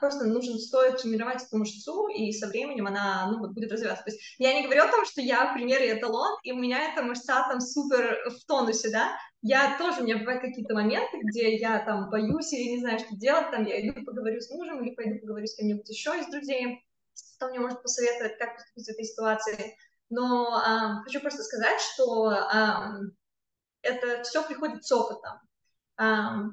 C: просто нужно стоит тренировать эту мышцу, и со временем она ну, будет развиваться. То есть я не говорю о том, что я, в примере, эталон, и у меня эта мышца там супер в тонусе, да, я тоже, у меня бывают какие-то моменты, где я там боюсь или не знаю, что делать, там я иду поговорю с мужем или пойду поговорю с кем-нибудь еще из друзей, кто мне может посоветовать, как поступить в этой ситуации. Но а, хочу просто сказать, что а, это все приходит с опытом.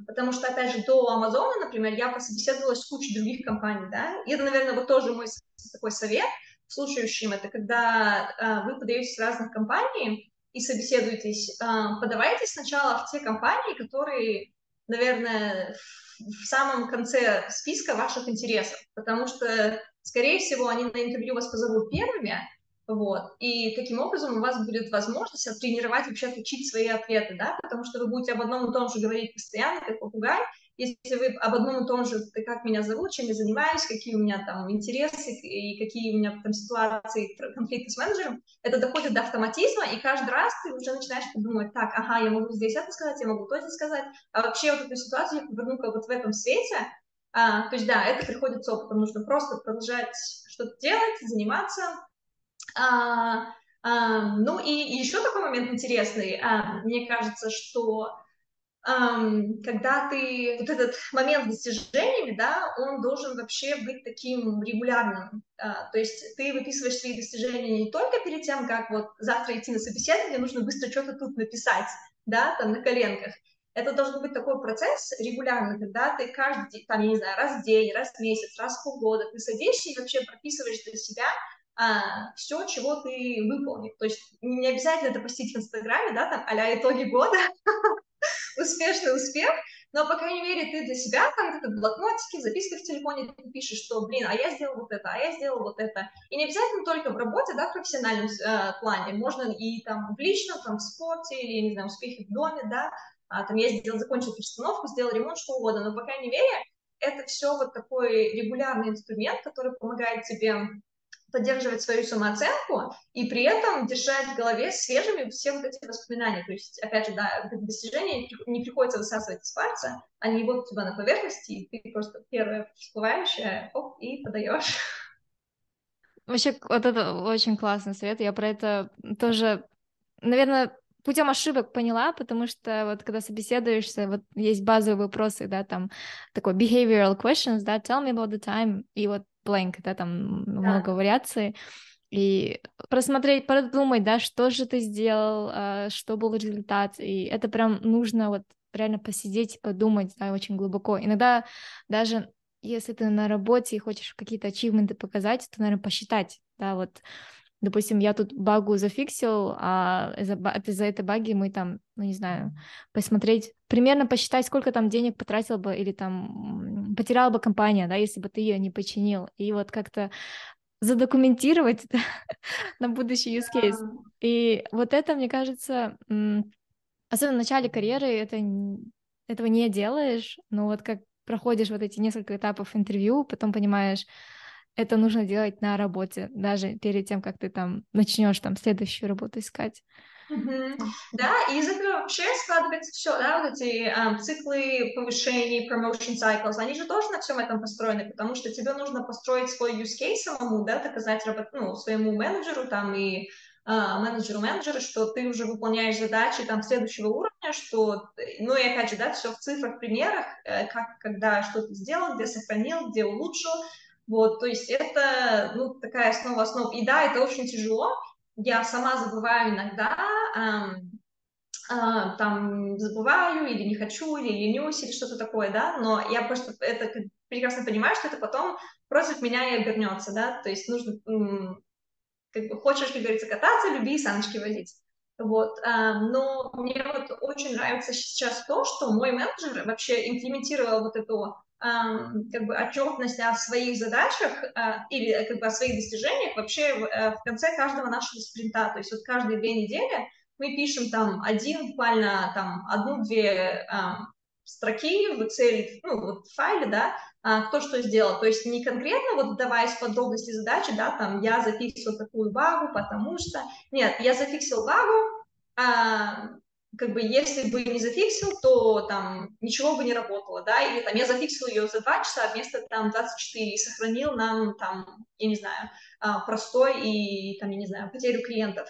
C: Потому что, опять же, до Амазона, например, я пособеседовалась с кучей других компаний, да, и это, наверное, вот тоже мой такой совет слушающим, это когда а, вы подаетесь в разных компаний и собеседуетесь, подавайтесь сначала в те компании, которые, наверное, в самом конце списка ваших интересов, потому что скорее всего, они на интервью вас позовут первыми, вот, и таким образом у вас будет возможность оттренировать, вообще отучить свои ответы, да, потому что вы будете об одном и том же говорить постоянно, как попугай, если вы об одном и том же, как меня зовут, чем я занимаюсь, какие у меня там интересы и какие у меня там ситуации, конфликты с менеджером, это доходит до автоматизма, и каждый раз ты уже начинаешь подумать, так, ага, я могу здесь это сказать, я могу то здесь сказать, а вообще вот эту ситуацию я поверну-ка вот в этом свете, а, то есть, да, это приходит с опытом, нужно просто продолжать что-то делать, заниматься. А, а, ну и, еще такой момент интересный, а, мне кажется, что когда ты вот этот момент с достижениями, да, он должен вообще быть таким регулярным. то есть ты выписываешь свои достижения не только перед тем, как вот завтра идти на собеседование, нужно быстро что-то тут написать, да, там на коленках это должен быть такой процесс регулярный, когда ты каждый там, я не знаю, раз в день, раз в месяц, раз в полгода, ты садишься и вообще прописываешь для себя а, все, чего ты выполнил. То есть не обязательно это постить в Инстаграме, да, там, а итоги года, успешный успех, но, по крайней мере, ты для себя там блокнотике, в записках в телефоне ты пишешь, что, блин, а я сделал вот это, а я сделал вот это. И не обязательно только в работе, да, в профессиональном э, плане, можно и там в личном, там, в спорте, или, не знаю, успехи в доме, да, а, там я сделал, закончил перестановку, сделал ремонт, что угодно, но, по крайней мере, это все вот такой регулярный инструмент, который помогает тебе поддерживать свою самооценку и при этом держать в голове свежими все вот эти воспоминания. То есть, опять же, да, достижения не приходится высасывать из пальца, они вот у тебя на поверхности, и ты просто первое всплывающее, оп, и подаешь.
A: Вообще, вот это очень классный совет. Я про это тоже, наверное, путем ошибок поняла, потому что вот когда собеседуешься, вот есть базовые вопросы, да, там такой behavioral questions, да, tell me about the time, и вот blank, да, там да. много вариаций, и просмотреть, продумать, да, что же ты сделал, а, что был результат, и это прям нужно вот реально посидеть, подумать, да, очень глубоко. Иногда даже если ты на работе и хочешь какие-то ачивменты показать, то, наверное, посчитать, да, вот Допустим, я тут багу зафиксил, а из-за этой баги мы там, ну не знаю, посмотреть, примерно посчитать, сколько там денег потратил бы или там потеряла бы компания, да, если бы ты ее не починил. И вот как-то задокументировать на будущий use case. И вот это, мне кажется, особенно в начале карьеры это, этого не делаешь, но вот как проходишь вот эти несколько этапов интервью, потом понимаешь, это нужно делать на работе, даже перед тем, как ты там начнешь там следующую работу искать.
C: Mm-hmm. Да, и из этого вообще складывается все, да, вот эти um, циклы повышений, promotion cycles, они же тоже на всем этом построены, потому что тебе нужно построить свой use case самому, да, доказать работ, ну, своему менеджеру там и uh, менеджеру менеджера, что ты уже выполняешь задачи там следующего уровня, что, ну и опять же, да, все в цифрах, примерах, э, как, когда что ты сделал, где сохранил, где улучшил, вот, то есть это, ну, такая основа основ. И да, это очень тяжело. Я сама забываю иногда, эм, э, там, забываю или не хочу, или ленюсь, или что-то такое, да, но я просто это прекрасно понимаю, что это потом против меня и обернется, да, то есть нужно, эм, как бы, хочешь, как говорится, кататься, люби и саночки водить. Вот, эм, но мне вот очень нравится сейчас то, что мой менеджер вообще имплементировал вот эту как бы отчетность о своих задачах а, или как бы о своих достижениях вообще в, э, в конце каждого нашего спринта. То есть вот каждые две недели мы пишем там один, буквально там одну-две строки в Excel, ну, вот в файле, да, а, кто что сделал. То есть не конкретно вот вдаваясь в подробности задачи, да, там я зафиксил такую багу, потому что... Нет, я зафиксил багу, а, как бы если бы не зафиксил, то там ничего бы не работало, да, или там я зафиксил ее за 2 часа вместо там 24 и сохранил нам там, я не знаю, а, простой и там, я не знаю, потерю клиентов.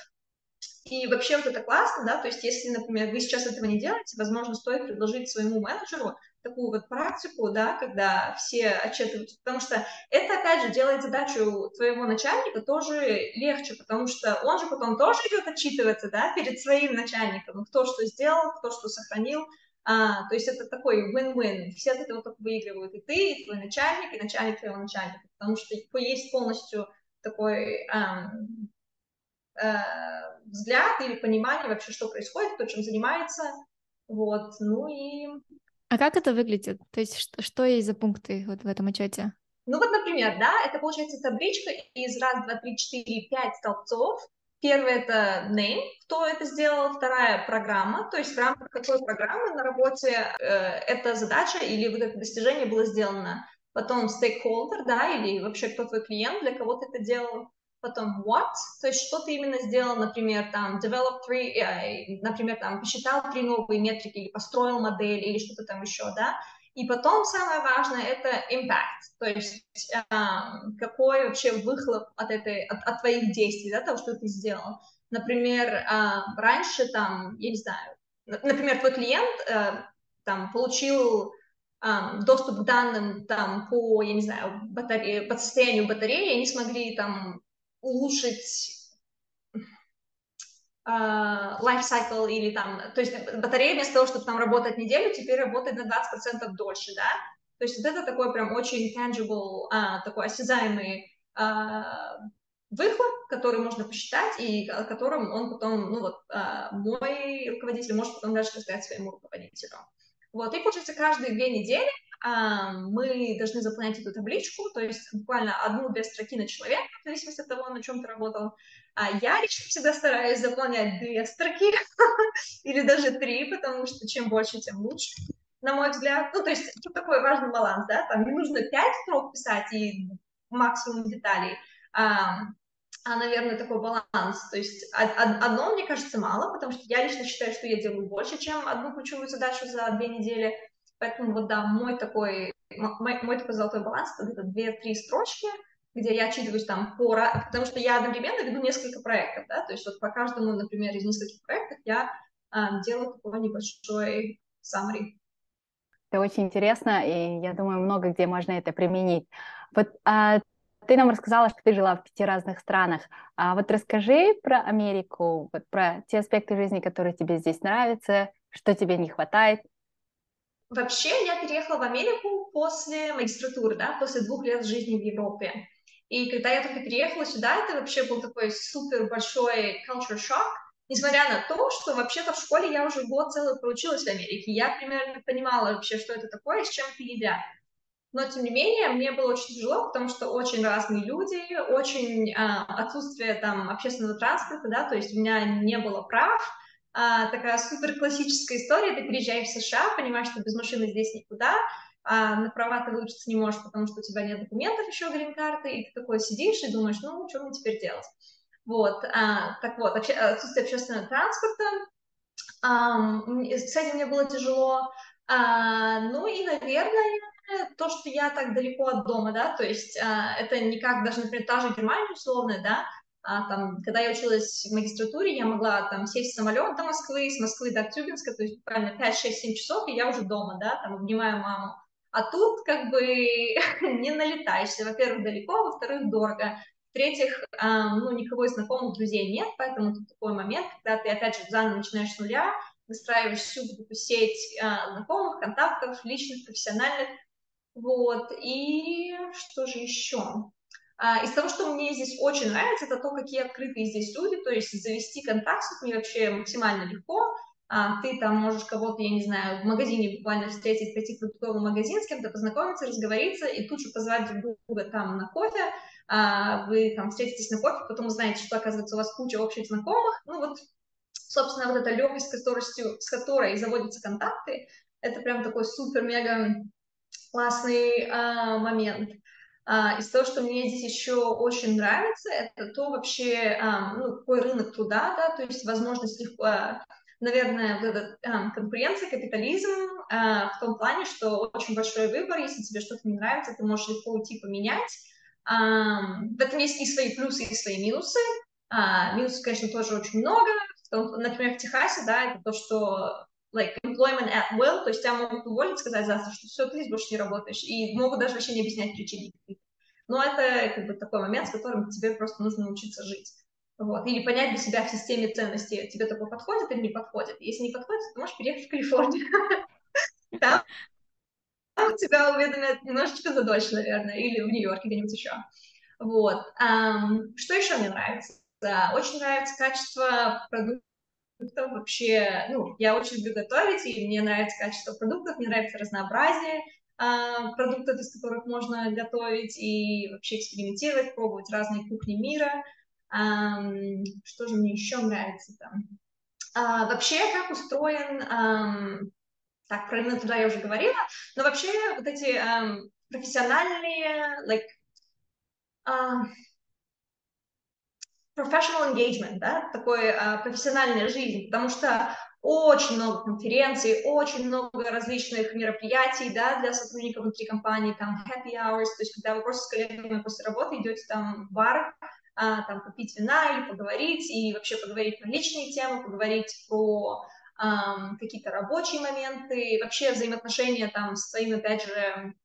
C: И вообще вот это классно, да, то есть если, например, вы сейчас этого не делаете, возможно, стоит предложить своему менеджеру такую вот практику, да, когда все отчитываются, потому что это, опять же, делает задачу твоего начальника тоже легче, потому что он же потом тоже идет отчитываться, да, перед своим начальником, кто что сделал, кто что сохранил, а, то есть это такой win-win, все от этого только выигрывают, и ты, и твой начальник, и начальник твоего начальника, потому что есть полностью такой взгляд или понимание вообще, что происходит, кто чем занимается, вот, ну и
A: а как это выглядит? То есть что, что есть за пункты вот в этом отчете?
C: Ну вот, например, да, это получается табличка из раз, два, три, четыре, пять столбцов. Первое — это name, кто это сделал. Вторая — программа, то есть в рамках какой программы на работе э, эта задача или вот это достижение было сделано. Потом stakeholder, да, или вообще кто твой клиент, для кого ты это делал потом what, то есть что ты именно сделал, например, там, develop three, э, например, там, посчитал три новые метрики или построил модель или что-то там еще, да, и потом самое важное это impact, то есть э, какой вообще выхлоп от этой, от, от твоих действий, да, того, что ты сделал. Например, э, раньше там, я не знаю, например, твой клиент э, там получил Um, доступ к данным там по, я не знаю, батаре... по состоянию батареи, они смогли там улучшить uh, life cycle или там, то есть батарея вместо того, чтобы там работать неделю, теперь работает на 20% дольше, да, то есть вот это такой прям очень tangible, uh, такой осязаемый uh, выхлоп, который можно посчитать и о котором он потом, ну вот, uh, мой руководитель может потом даже рассказать своему руководителю. Вот, и получается каждые две недели а, мы должны заполнять эту табличку, то есть буквально одну-две строки на человека, в зависимости от того, на чем ты работал. А я лично всегда стараюсь заполнять две строки или даже три, потому что чем больше, тем лучше, на мой взгляд. Ну, то есть тут такой важный баланс, да, там не нужно пять строк писать и максимум деталей, а, а, наверное, такой баланс. То есть одно, мне кажется, мало, потому что я лично считаю, что я делаю больше, чем одну ключевую задачу за две недели, Поэтому вот да, мой такой, мой, мой такой золотой баланс, это две-три строчки, где я отчитываюсь там по... Потому что я одновременно веду несколько проектов, да, то есть вот по каждому, например, из нескольких проектов я а, делаю такой небольшой summary.
B: Это очень интересно, и я думаю, много где можно это применить. Вот а, ты нам рассказала, что ты жила в пяти разных странах. А вот расскажи про Америку, вот про те аспекты жизни, которые тебе здесь нравятся, что тебе не хватает,
C: Вообще, я переехала в Америку после магистратуры, да, после двух лет жизни в Европе. И когда я только переехала сюда, это вообще был такой супер большой culture shock, несмотря на то, что вообще-то в школе я уже год целый проучилась в Америке. Я примерно понимала вообще, что это такое с чем это едят. Но, тем не менее, мне было очень тяжело, потому что очень разные люди, очень э, отсутствие там общественного транспорта, да, то есть у меня не было прав, а, такая супер классическая история, ты переезжаешь в США, понимаешь, что без машины здесь никуда, а на права ты выучиться не можешь, потому что у тебя нет документов еще грин-карты, и ты такой сидишь и думаешь, ну, что мне теперь делать? Вот, а, так вот, обще, отсутствие общественного транспорта, а, с этим мне было тяжело, а, ну и, наверное, то, что я так далеко от дома, да, то есть а, это не как даже, например, та же Германия условная, да, а, там, когда я училась в магистратуре, я могла там сесть в самолет до Москвы, с Москвы до Тюбинска, то есть буквально 5-6-7 часов, и я уже дома, да, там обнимаю маму. А тут как бы не налетаешься. Во-первых, далеко, во-вторых, дорого. В-третьих, ну, никого из знакомых, друзей нет, поэтому тут такой момент, когда ты, опять же, заново начинаешь с нуля, выстраиваешь всю эту сеть а, знакомых, контактов, личных, профессиональных, вот, и что же еще? А, из того, что мне здесь очень нравится, это то, какие открытые здесь люди, то есть завести контакт с людьми вообще максимально легко, а, ты там можешь кого-то, я не знаю, в магазине буквально встретить, пойти в продуктовый магазин, с кем-то познакомиться, разговориться и тут же позвать друг друга там на кофе, а, вы там встретитесь на кофе, потом узнаете, что, оказывается, у вас куча общих знакомых, ну вот, собственно, вот эта легкость, с которой, с которой заводятся контакты, это прям такой супер-мега классный а, момент. А, из того, что мне здесь еще очень нравится, это то вообще, ну, какой рынок труда, да, то есть возможность легко, а, наверное, вот эта конкуренция, капитализм а, в том плане, что очень большой выбор, если тебе что-то не нравится, ты можешь легко уйти поменять. В этом есть и свои плюсы, и свои минусы. Минусов, конечно, тоже очень много. Например, в Техасе, да, это то, что like employment at will, то есть тебя могут уволить, сказать завтра, что все, ты больше не работаешь, и могут даже вообще не объяснять причины. Но это как бы такой момент, с которым тебе просто нужно научиться жить. Вот. Или понять для себя в системе ценностей, тебе такое подходит или не подходит. Если не подходит, то можешь переехать в Калифорнию. Там тебя уведомят немножечко задольше, наверное, или в Нью-Йорке где-нибудь еще. Вот. Что еще мне нравится? Очень нравится качество продуктов продуктов вообще, ну, я очень люблю готовить, и мне нравится качество продуктов, мне нравится разнообразие э, продуктов, из которых можно готовить и вообще экспериментировать, пробовать разные кухни мира. Эм, что же мне еще нравится там? А, вообще, как устроен, эм, так, про именно туда я уже говорила, но вообще вот эти эм, профессиональные, like, uh, professional engagement, да, такой а, профессиональная жизнь, потому что очень много конференций, очень много различных мероприятий, да, для сотрудников внутри компании, там happy hours, то есть когда вы просто с коллегами после работы идете там в бар, а, там попить вина или поговорить, и вообще поговорить про личные темы, поговорить про а, какие-то рабочие моменты, вообще взаимоотношения там с своим, опять же,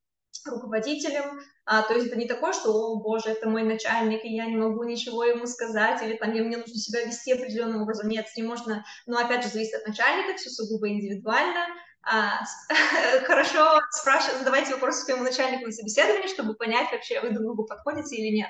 C: руководителем, а, то есть это не такое, что, о боже, это мой начальник, и я не могу ничего ему сказать, или там мне нужно себя вести определенным образом. Нет, с ним можно, но опять же зависит от начальника, все сугубо индивидуально. А, хорошо спрашивать, задавайте вопросы своему начальнику на собеседовании, чтобы понять вообще, вы друг другу подходите или нет.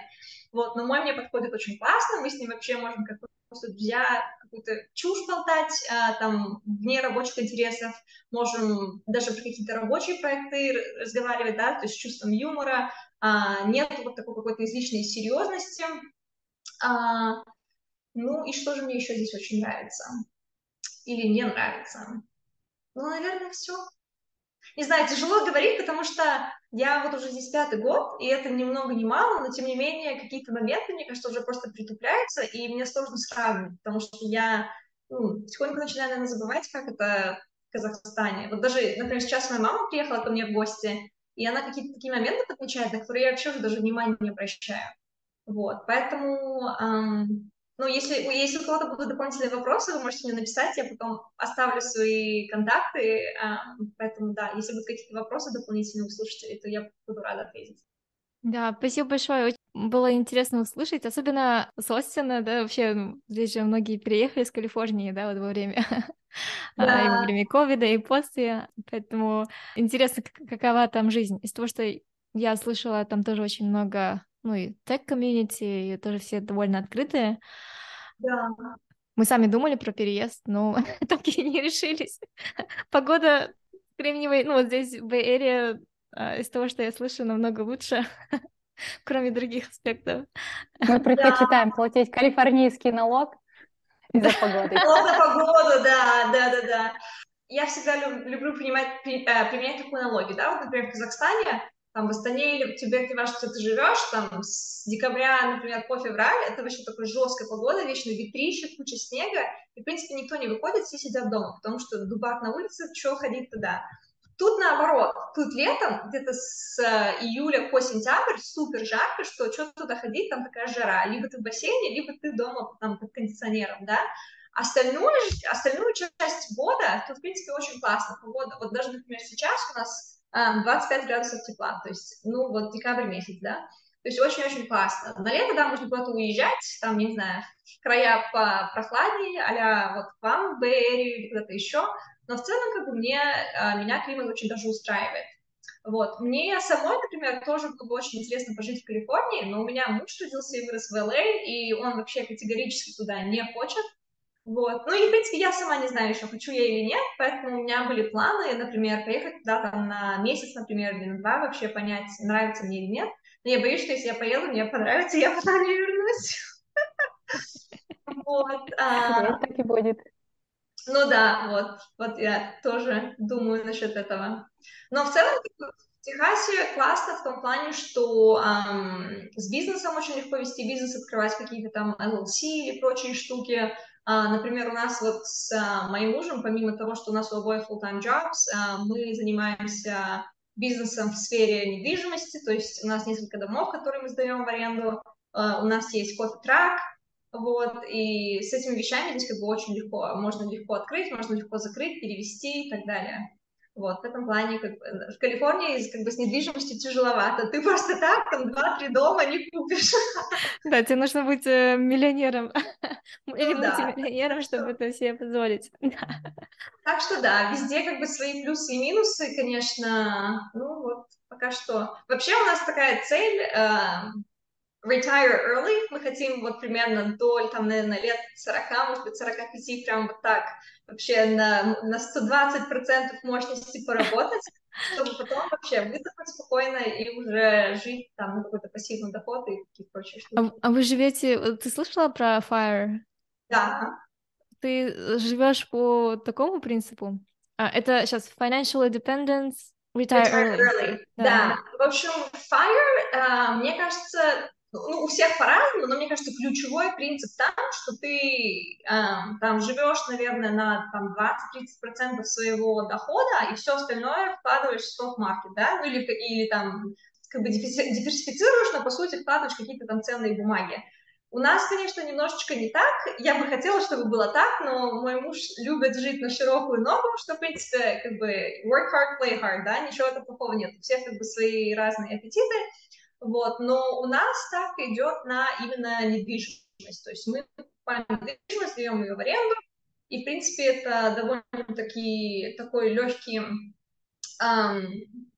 C: Вот, но мой мне подходит очень классно, мы с ним вообще можем как просто друзья какую-то чушь болтать, а, там, вне рабочих интересов, можем даже про какие-то рабочие проекты разговаривать, да, то есть с чувством юмора, а, нет вот такой какой-то излишней серьезности. А, ну и что же мне еще здесь очень нравится? Или не нравится? Ну, наверное, все. Не знаю, тяжело говорить, потому что я вот уже здесь пятый год, и это ни много ни мало, но тем не менее какие-то моменты, мне кажется, уже просто притупляются, и мне сложно сравнивать, потому что я ну, потихоньку начинаю, наверное, забывать, как это в Казахстане. Вот даже, например, сейчас моя мама приехала ко мне в гости, и она какие-то такие моменты подмечает, на которые я вообще уже даже внимания не обращаю. Вот, поэтому ну, если, если у кого-то будут дополнительные вопросы, вы можете мне написать, я потом оставлю свои контакты, а, поэтому, да, если будут какие-то вопросы дополнительные у слушателей, то я буду рада ответить.
A: Да, спасибо большое. Очень было интересно услышать, особенно с Остина, да, вообще ну, здесь же многие переехали из Калифорнии, да, вот во время, да. и во время ковида, и после, поэтому интересно, какова там жизнь. Из того, что я слышала, там тоже очень много ну и тег-комьюнити, тоже все довольно открытые.
C: Да.
A: Мы сами думали про переезд, но так и не решились. Погода кремниевой, ну вот здесь в Bay а, из того, что я слышу, намного лучше, кроме других аспектов.
B: Мы предпочитаем платить калифорнийский налог, Из-за погоды.
C: За погоду, да, да, да, да. Я всегда люблю принимать, э, применять такую аналогию, да, вот, например, в Казахстане там в Астане или в тебе, где что ты живешь, там с декабря, например, по февраль, это вообще такая жесткая погода, вечно ветрище, куча снега, и, в принципе, никто не выходит, все сидят дома, потому что дубак на улице, что ходить туда. Тут наоборот, тут летом, где-то с э, июля по сентябрь, супер жарко, что что туда ходить, там такая жара, либо ты в бассейне, либо ты дома там под кондиционером, да, Остальную, остальную часть года тут, в принципе, очень классно погода. Вот даже, например, сейчас у нас 25 градусов тепла, то есть, ну, вот декабрь месяц, да, то есть очень-очень классно. На лето, да, можно куда-то уезжать, там, не знаю, края прохладнее, а вот к вам, в Бэйрию или куда-то еще, но в целом, как бы, мне, а, меня климат очень даже устраивает. Вот. Мне самой, например, тоже было бы очень интересно пожить в Калифорнии, но у меня муж родился и вырос в ЛА, и он вообще категорически туда не хочет, вот. Ну и, в принципе, я сама не знаю еще, хочу я или нет, поэтому у меня были планы, например, поехать туда там на месяц, например, или на два, вообще понять, нравится мне или нет. Но я боюсь, что если я поеду, мне понравится, я потом не вернусь.
B: Вот. А так и будет.
C: Ну да, вот, вот я тоже думаю насчет этого. Но в целом в Техасе классно в том плане, что эм, с бизнесом очень легко вести бизнес, открывать какие-то там LLC или прочие штуки. А, например, у нас вот с а, моим мужем, помимо того, что у нас у обоих full-time jobs, а, мы занимаемся бизнесом в сфере недвижимости, то есть у нас несколько домов, которые мы сдаем в аренду, у нас есть кофе-трак, вот, и с этими вещами здесь как бы очень легко, можно легко открыть, можно легко закрыть, перевести и так далее. Вот, в этом плане как бы, в Калифорнии как бы с недвижимостью тяжеловато. Ты просто так там два-три дома не купишь.
A: Да, тебе нужно быть э, миллионером ну, или да. мультимиллионером, чтобы это себе позволить.
C: Так что да, везде как бы свои плюсы и минусы, конечно. Ну вот, пока что. Вообще у нас такая цель э, retire early, мы хотим вот примерно до, там, наверное, лет 40, может быть, 45, прям вот так, вообще на, на 120% мощности поработать, чтобы потом вообще выдохнуть спокойно и уже жить там на какой-то пассивный доход и какие-то прочие
A: штуки. А, а вы живете, ты слышала про FIRE?
C: Да.
A: Ты живешь по такому принципу? А, это сейчас financial independence, retire, retire early. early.
C: Да. да. В общем, FIRE, uh, мне кажется, ну, у всех по-разному, но мне кажется, ключевой принцип там, что ты э, там живешь, наверное, на там, 20-30% своего дохода, и все остальное вкладываешь в стоп-маркет, да, ну или, или там как бы диверсифицируешь, но по сути вкладываешь какие-то там ценные бумаги. У нас, конечно, немножечко не так. Я бы хотела, чтобы было так, но мой муж любит жить на широкую ногу, что, в принципе, как бы work hard, play hard, да, ничего плохого нет. У всех как бы свои разные аппетиты. Вот, но у нас ставка идет на именно недвижимость. То есть мы покупаем недвижимость, даем ее в аренду, и, в принципе, это довольно-таки такой легкий эм,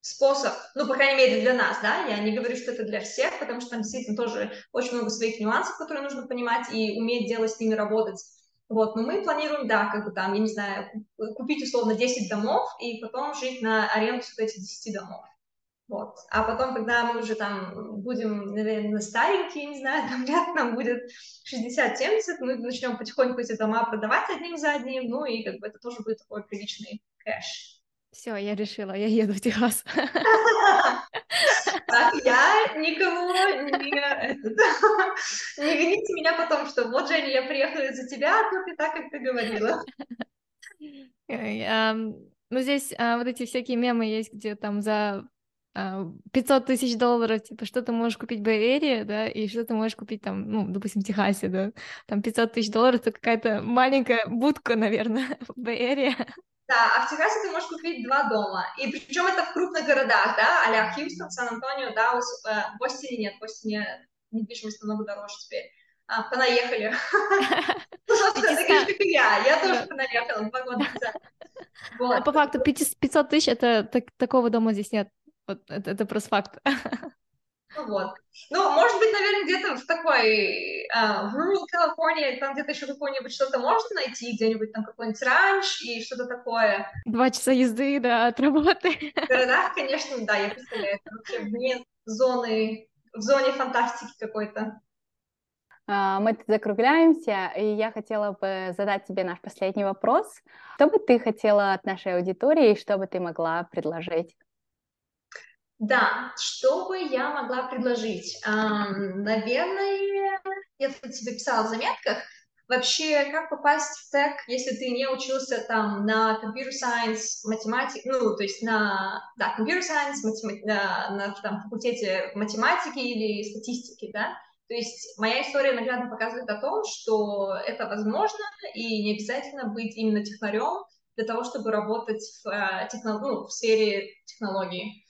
C: способ, ну, по крайней мере, для нас, да, я не говорю, что это для всех, потому что там действительно тоже очень много своих нюансов, которые нужно понимать и уметь делать с ними работать. Вот, но мы планируем, да, как бы там, я не знаю, купить условно 10 домов и потом жить на аренду вот этих 10 домов. Вот. А потом, когда мы уже там будем, наверное, старенькие, не знаю, там лет нам будет 60-70, мы начнем потихоньку эти дома продавать одним за одним, ну и как бы это тоже будет такой приличный кэш.
A: Все, я решила, я еду в Техас.
C: Так, я никого не, не вините меня потом, что вот, Женя, я приехала из-за тебя, а тут и так, как ты говорила.
A: Ну, здесь а, вот эти всякие мемы есть, где там за 500 тысяч долларов, типа, что ты можешь купить в Бэйэре, да, и что ты можешь купить там, ну, допустим, в Техасе, да, там 500 тысяч долларов, это какая-то маленькая будка, наверное, в Бэйэре.
C: Да, а в Техасе ты можешь купить два дома, и причем это в крупных городах, да, а Хьюстон, Сан-Антонио, Даллас, э, в Бостоне нет, в Бостоне недвижимость намного дороже теперь. А, понаехали. Ну, собственно, такие же, как и я, я тоже понаехала два года назад.
A: А по факту 500 тысяч, это такого дома здесь нет. Вот это, это просто факт.
C: Ну вот. Ну, может быть, наверное, где-то в такой uh, rural California, там где-то еще какое-нибудь что-то можно найти, где-нибудь там какой-нибудь ранч и что-то такое.
A: Два часа езды, да, от работы.
C: В городах, конечно, да, я представляю, это вообще вне зоны, в зоне фантастики какой-то.
B: А, мы тут закругляемся, и я хотела бы задать тебе наш последний вопрос. Что бы ты хотела от нашей аудитории, и что бы ты могла предложить?
C: Да, что бы я могла предложить? Наверное, я тут себе писала в заметках, вообще, как попасть в тег, если ты не учился там на computer science, математике, ну, то есть на, да, computer science, на, на там, факультете математики или статистики, да, то есть моя история наглядно показывает о том, что это возможно, и не обязательно быть именно технарем для того, чтобы работать в, э, техно, ну, в сфере технологий.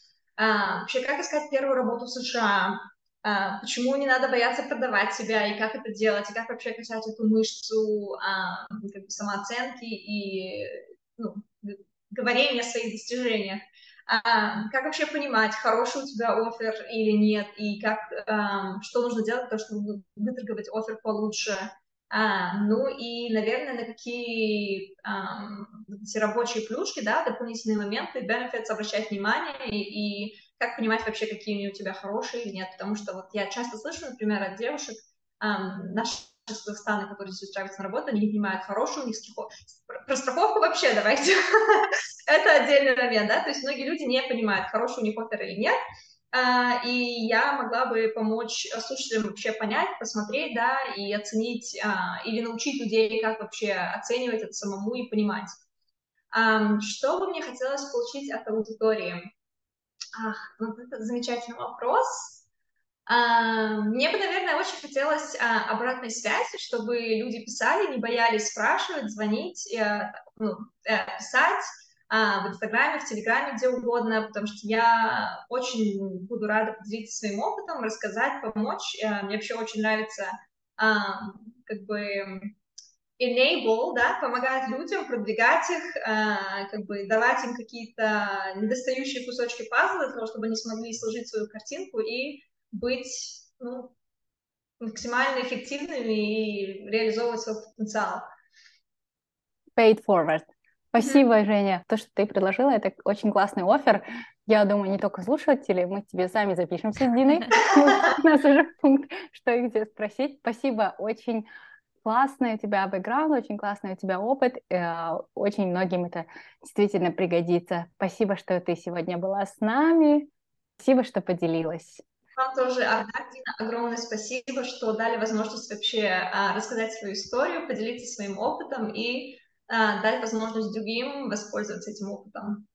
C: А, вообще, как искать первую работу в США? А, почему не надо бояться продавать себя, и как это делать, и как вообще качать эту мышцу а, как бы самооценки и ну, говорения о своих достижениях. Как вообще понимать, хороший у тебя офер или нет, и как, что нужно делать того, чтобы выторговать офер получше. А, ну и, наверное, на какие а, эти рабочие плюшки, да, дополнительные моменты, benefits обращать внимание и, и как понимать вообще, какие они у тебя хорошие или нет, потому что вот я часто слышу, например, от девушек, um, наши из Казахстана, которые здесь устраиваются на работу, они не понимают, хорошую у них страховка. Про страховку вообще давайте. Это отдельный момент, да, то есть многие люди не понимают, хороший у них офер или нет, и я могла бы помочь слушателям вообще понять, посмотреть, да, и оценить, uh, или научить людей, как вообще оценивать это самому и понимать. Что бы мне хотелось получить от аудитории? Ах, вот это замечательный вопрос. А, мне бы, наверное, очень хотелось а, обратной связи, чтобы люди писали, не боялись спрашивать, звонить, э, ну, э, писать а, в Инстаграме, в Телеграме, где угодно, потому что я очень буду рада поделиться своим опытом, рассказать, помочь. Э, мне вообще очень нравится как бы enable, да, помогать людям, продвигать их, э, как бы давать им какие-то недостающие кусочки пазла для того, чтобы они смогли сложить свою картинку и быть ну, максимально эффективными и реализовывать свой потенциал.
B: Pay it forward. Спасибо, mm-hmm. Женя. То, что ты предложила, это очень классный офер. Я думаю, не только слушатели, мы тебе сами запишемся с Диной. У нас уже пункт, что и где спросить. Спасибо, очень классный у тебя бэкграунд, очень классный у тебя опыт, э, очень многим это действительно пригодится. Спасибо, что ты сегодня была с нами, спасибо, что поделилась.
C: Вам тоже, Арда, огромное спасибо, что дали возможность вообще а, рассказать свою историю, поделиться своим опытом и дать возможность другим воспользоваться этим опытом.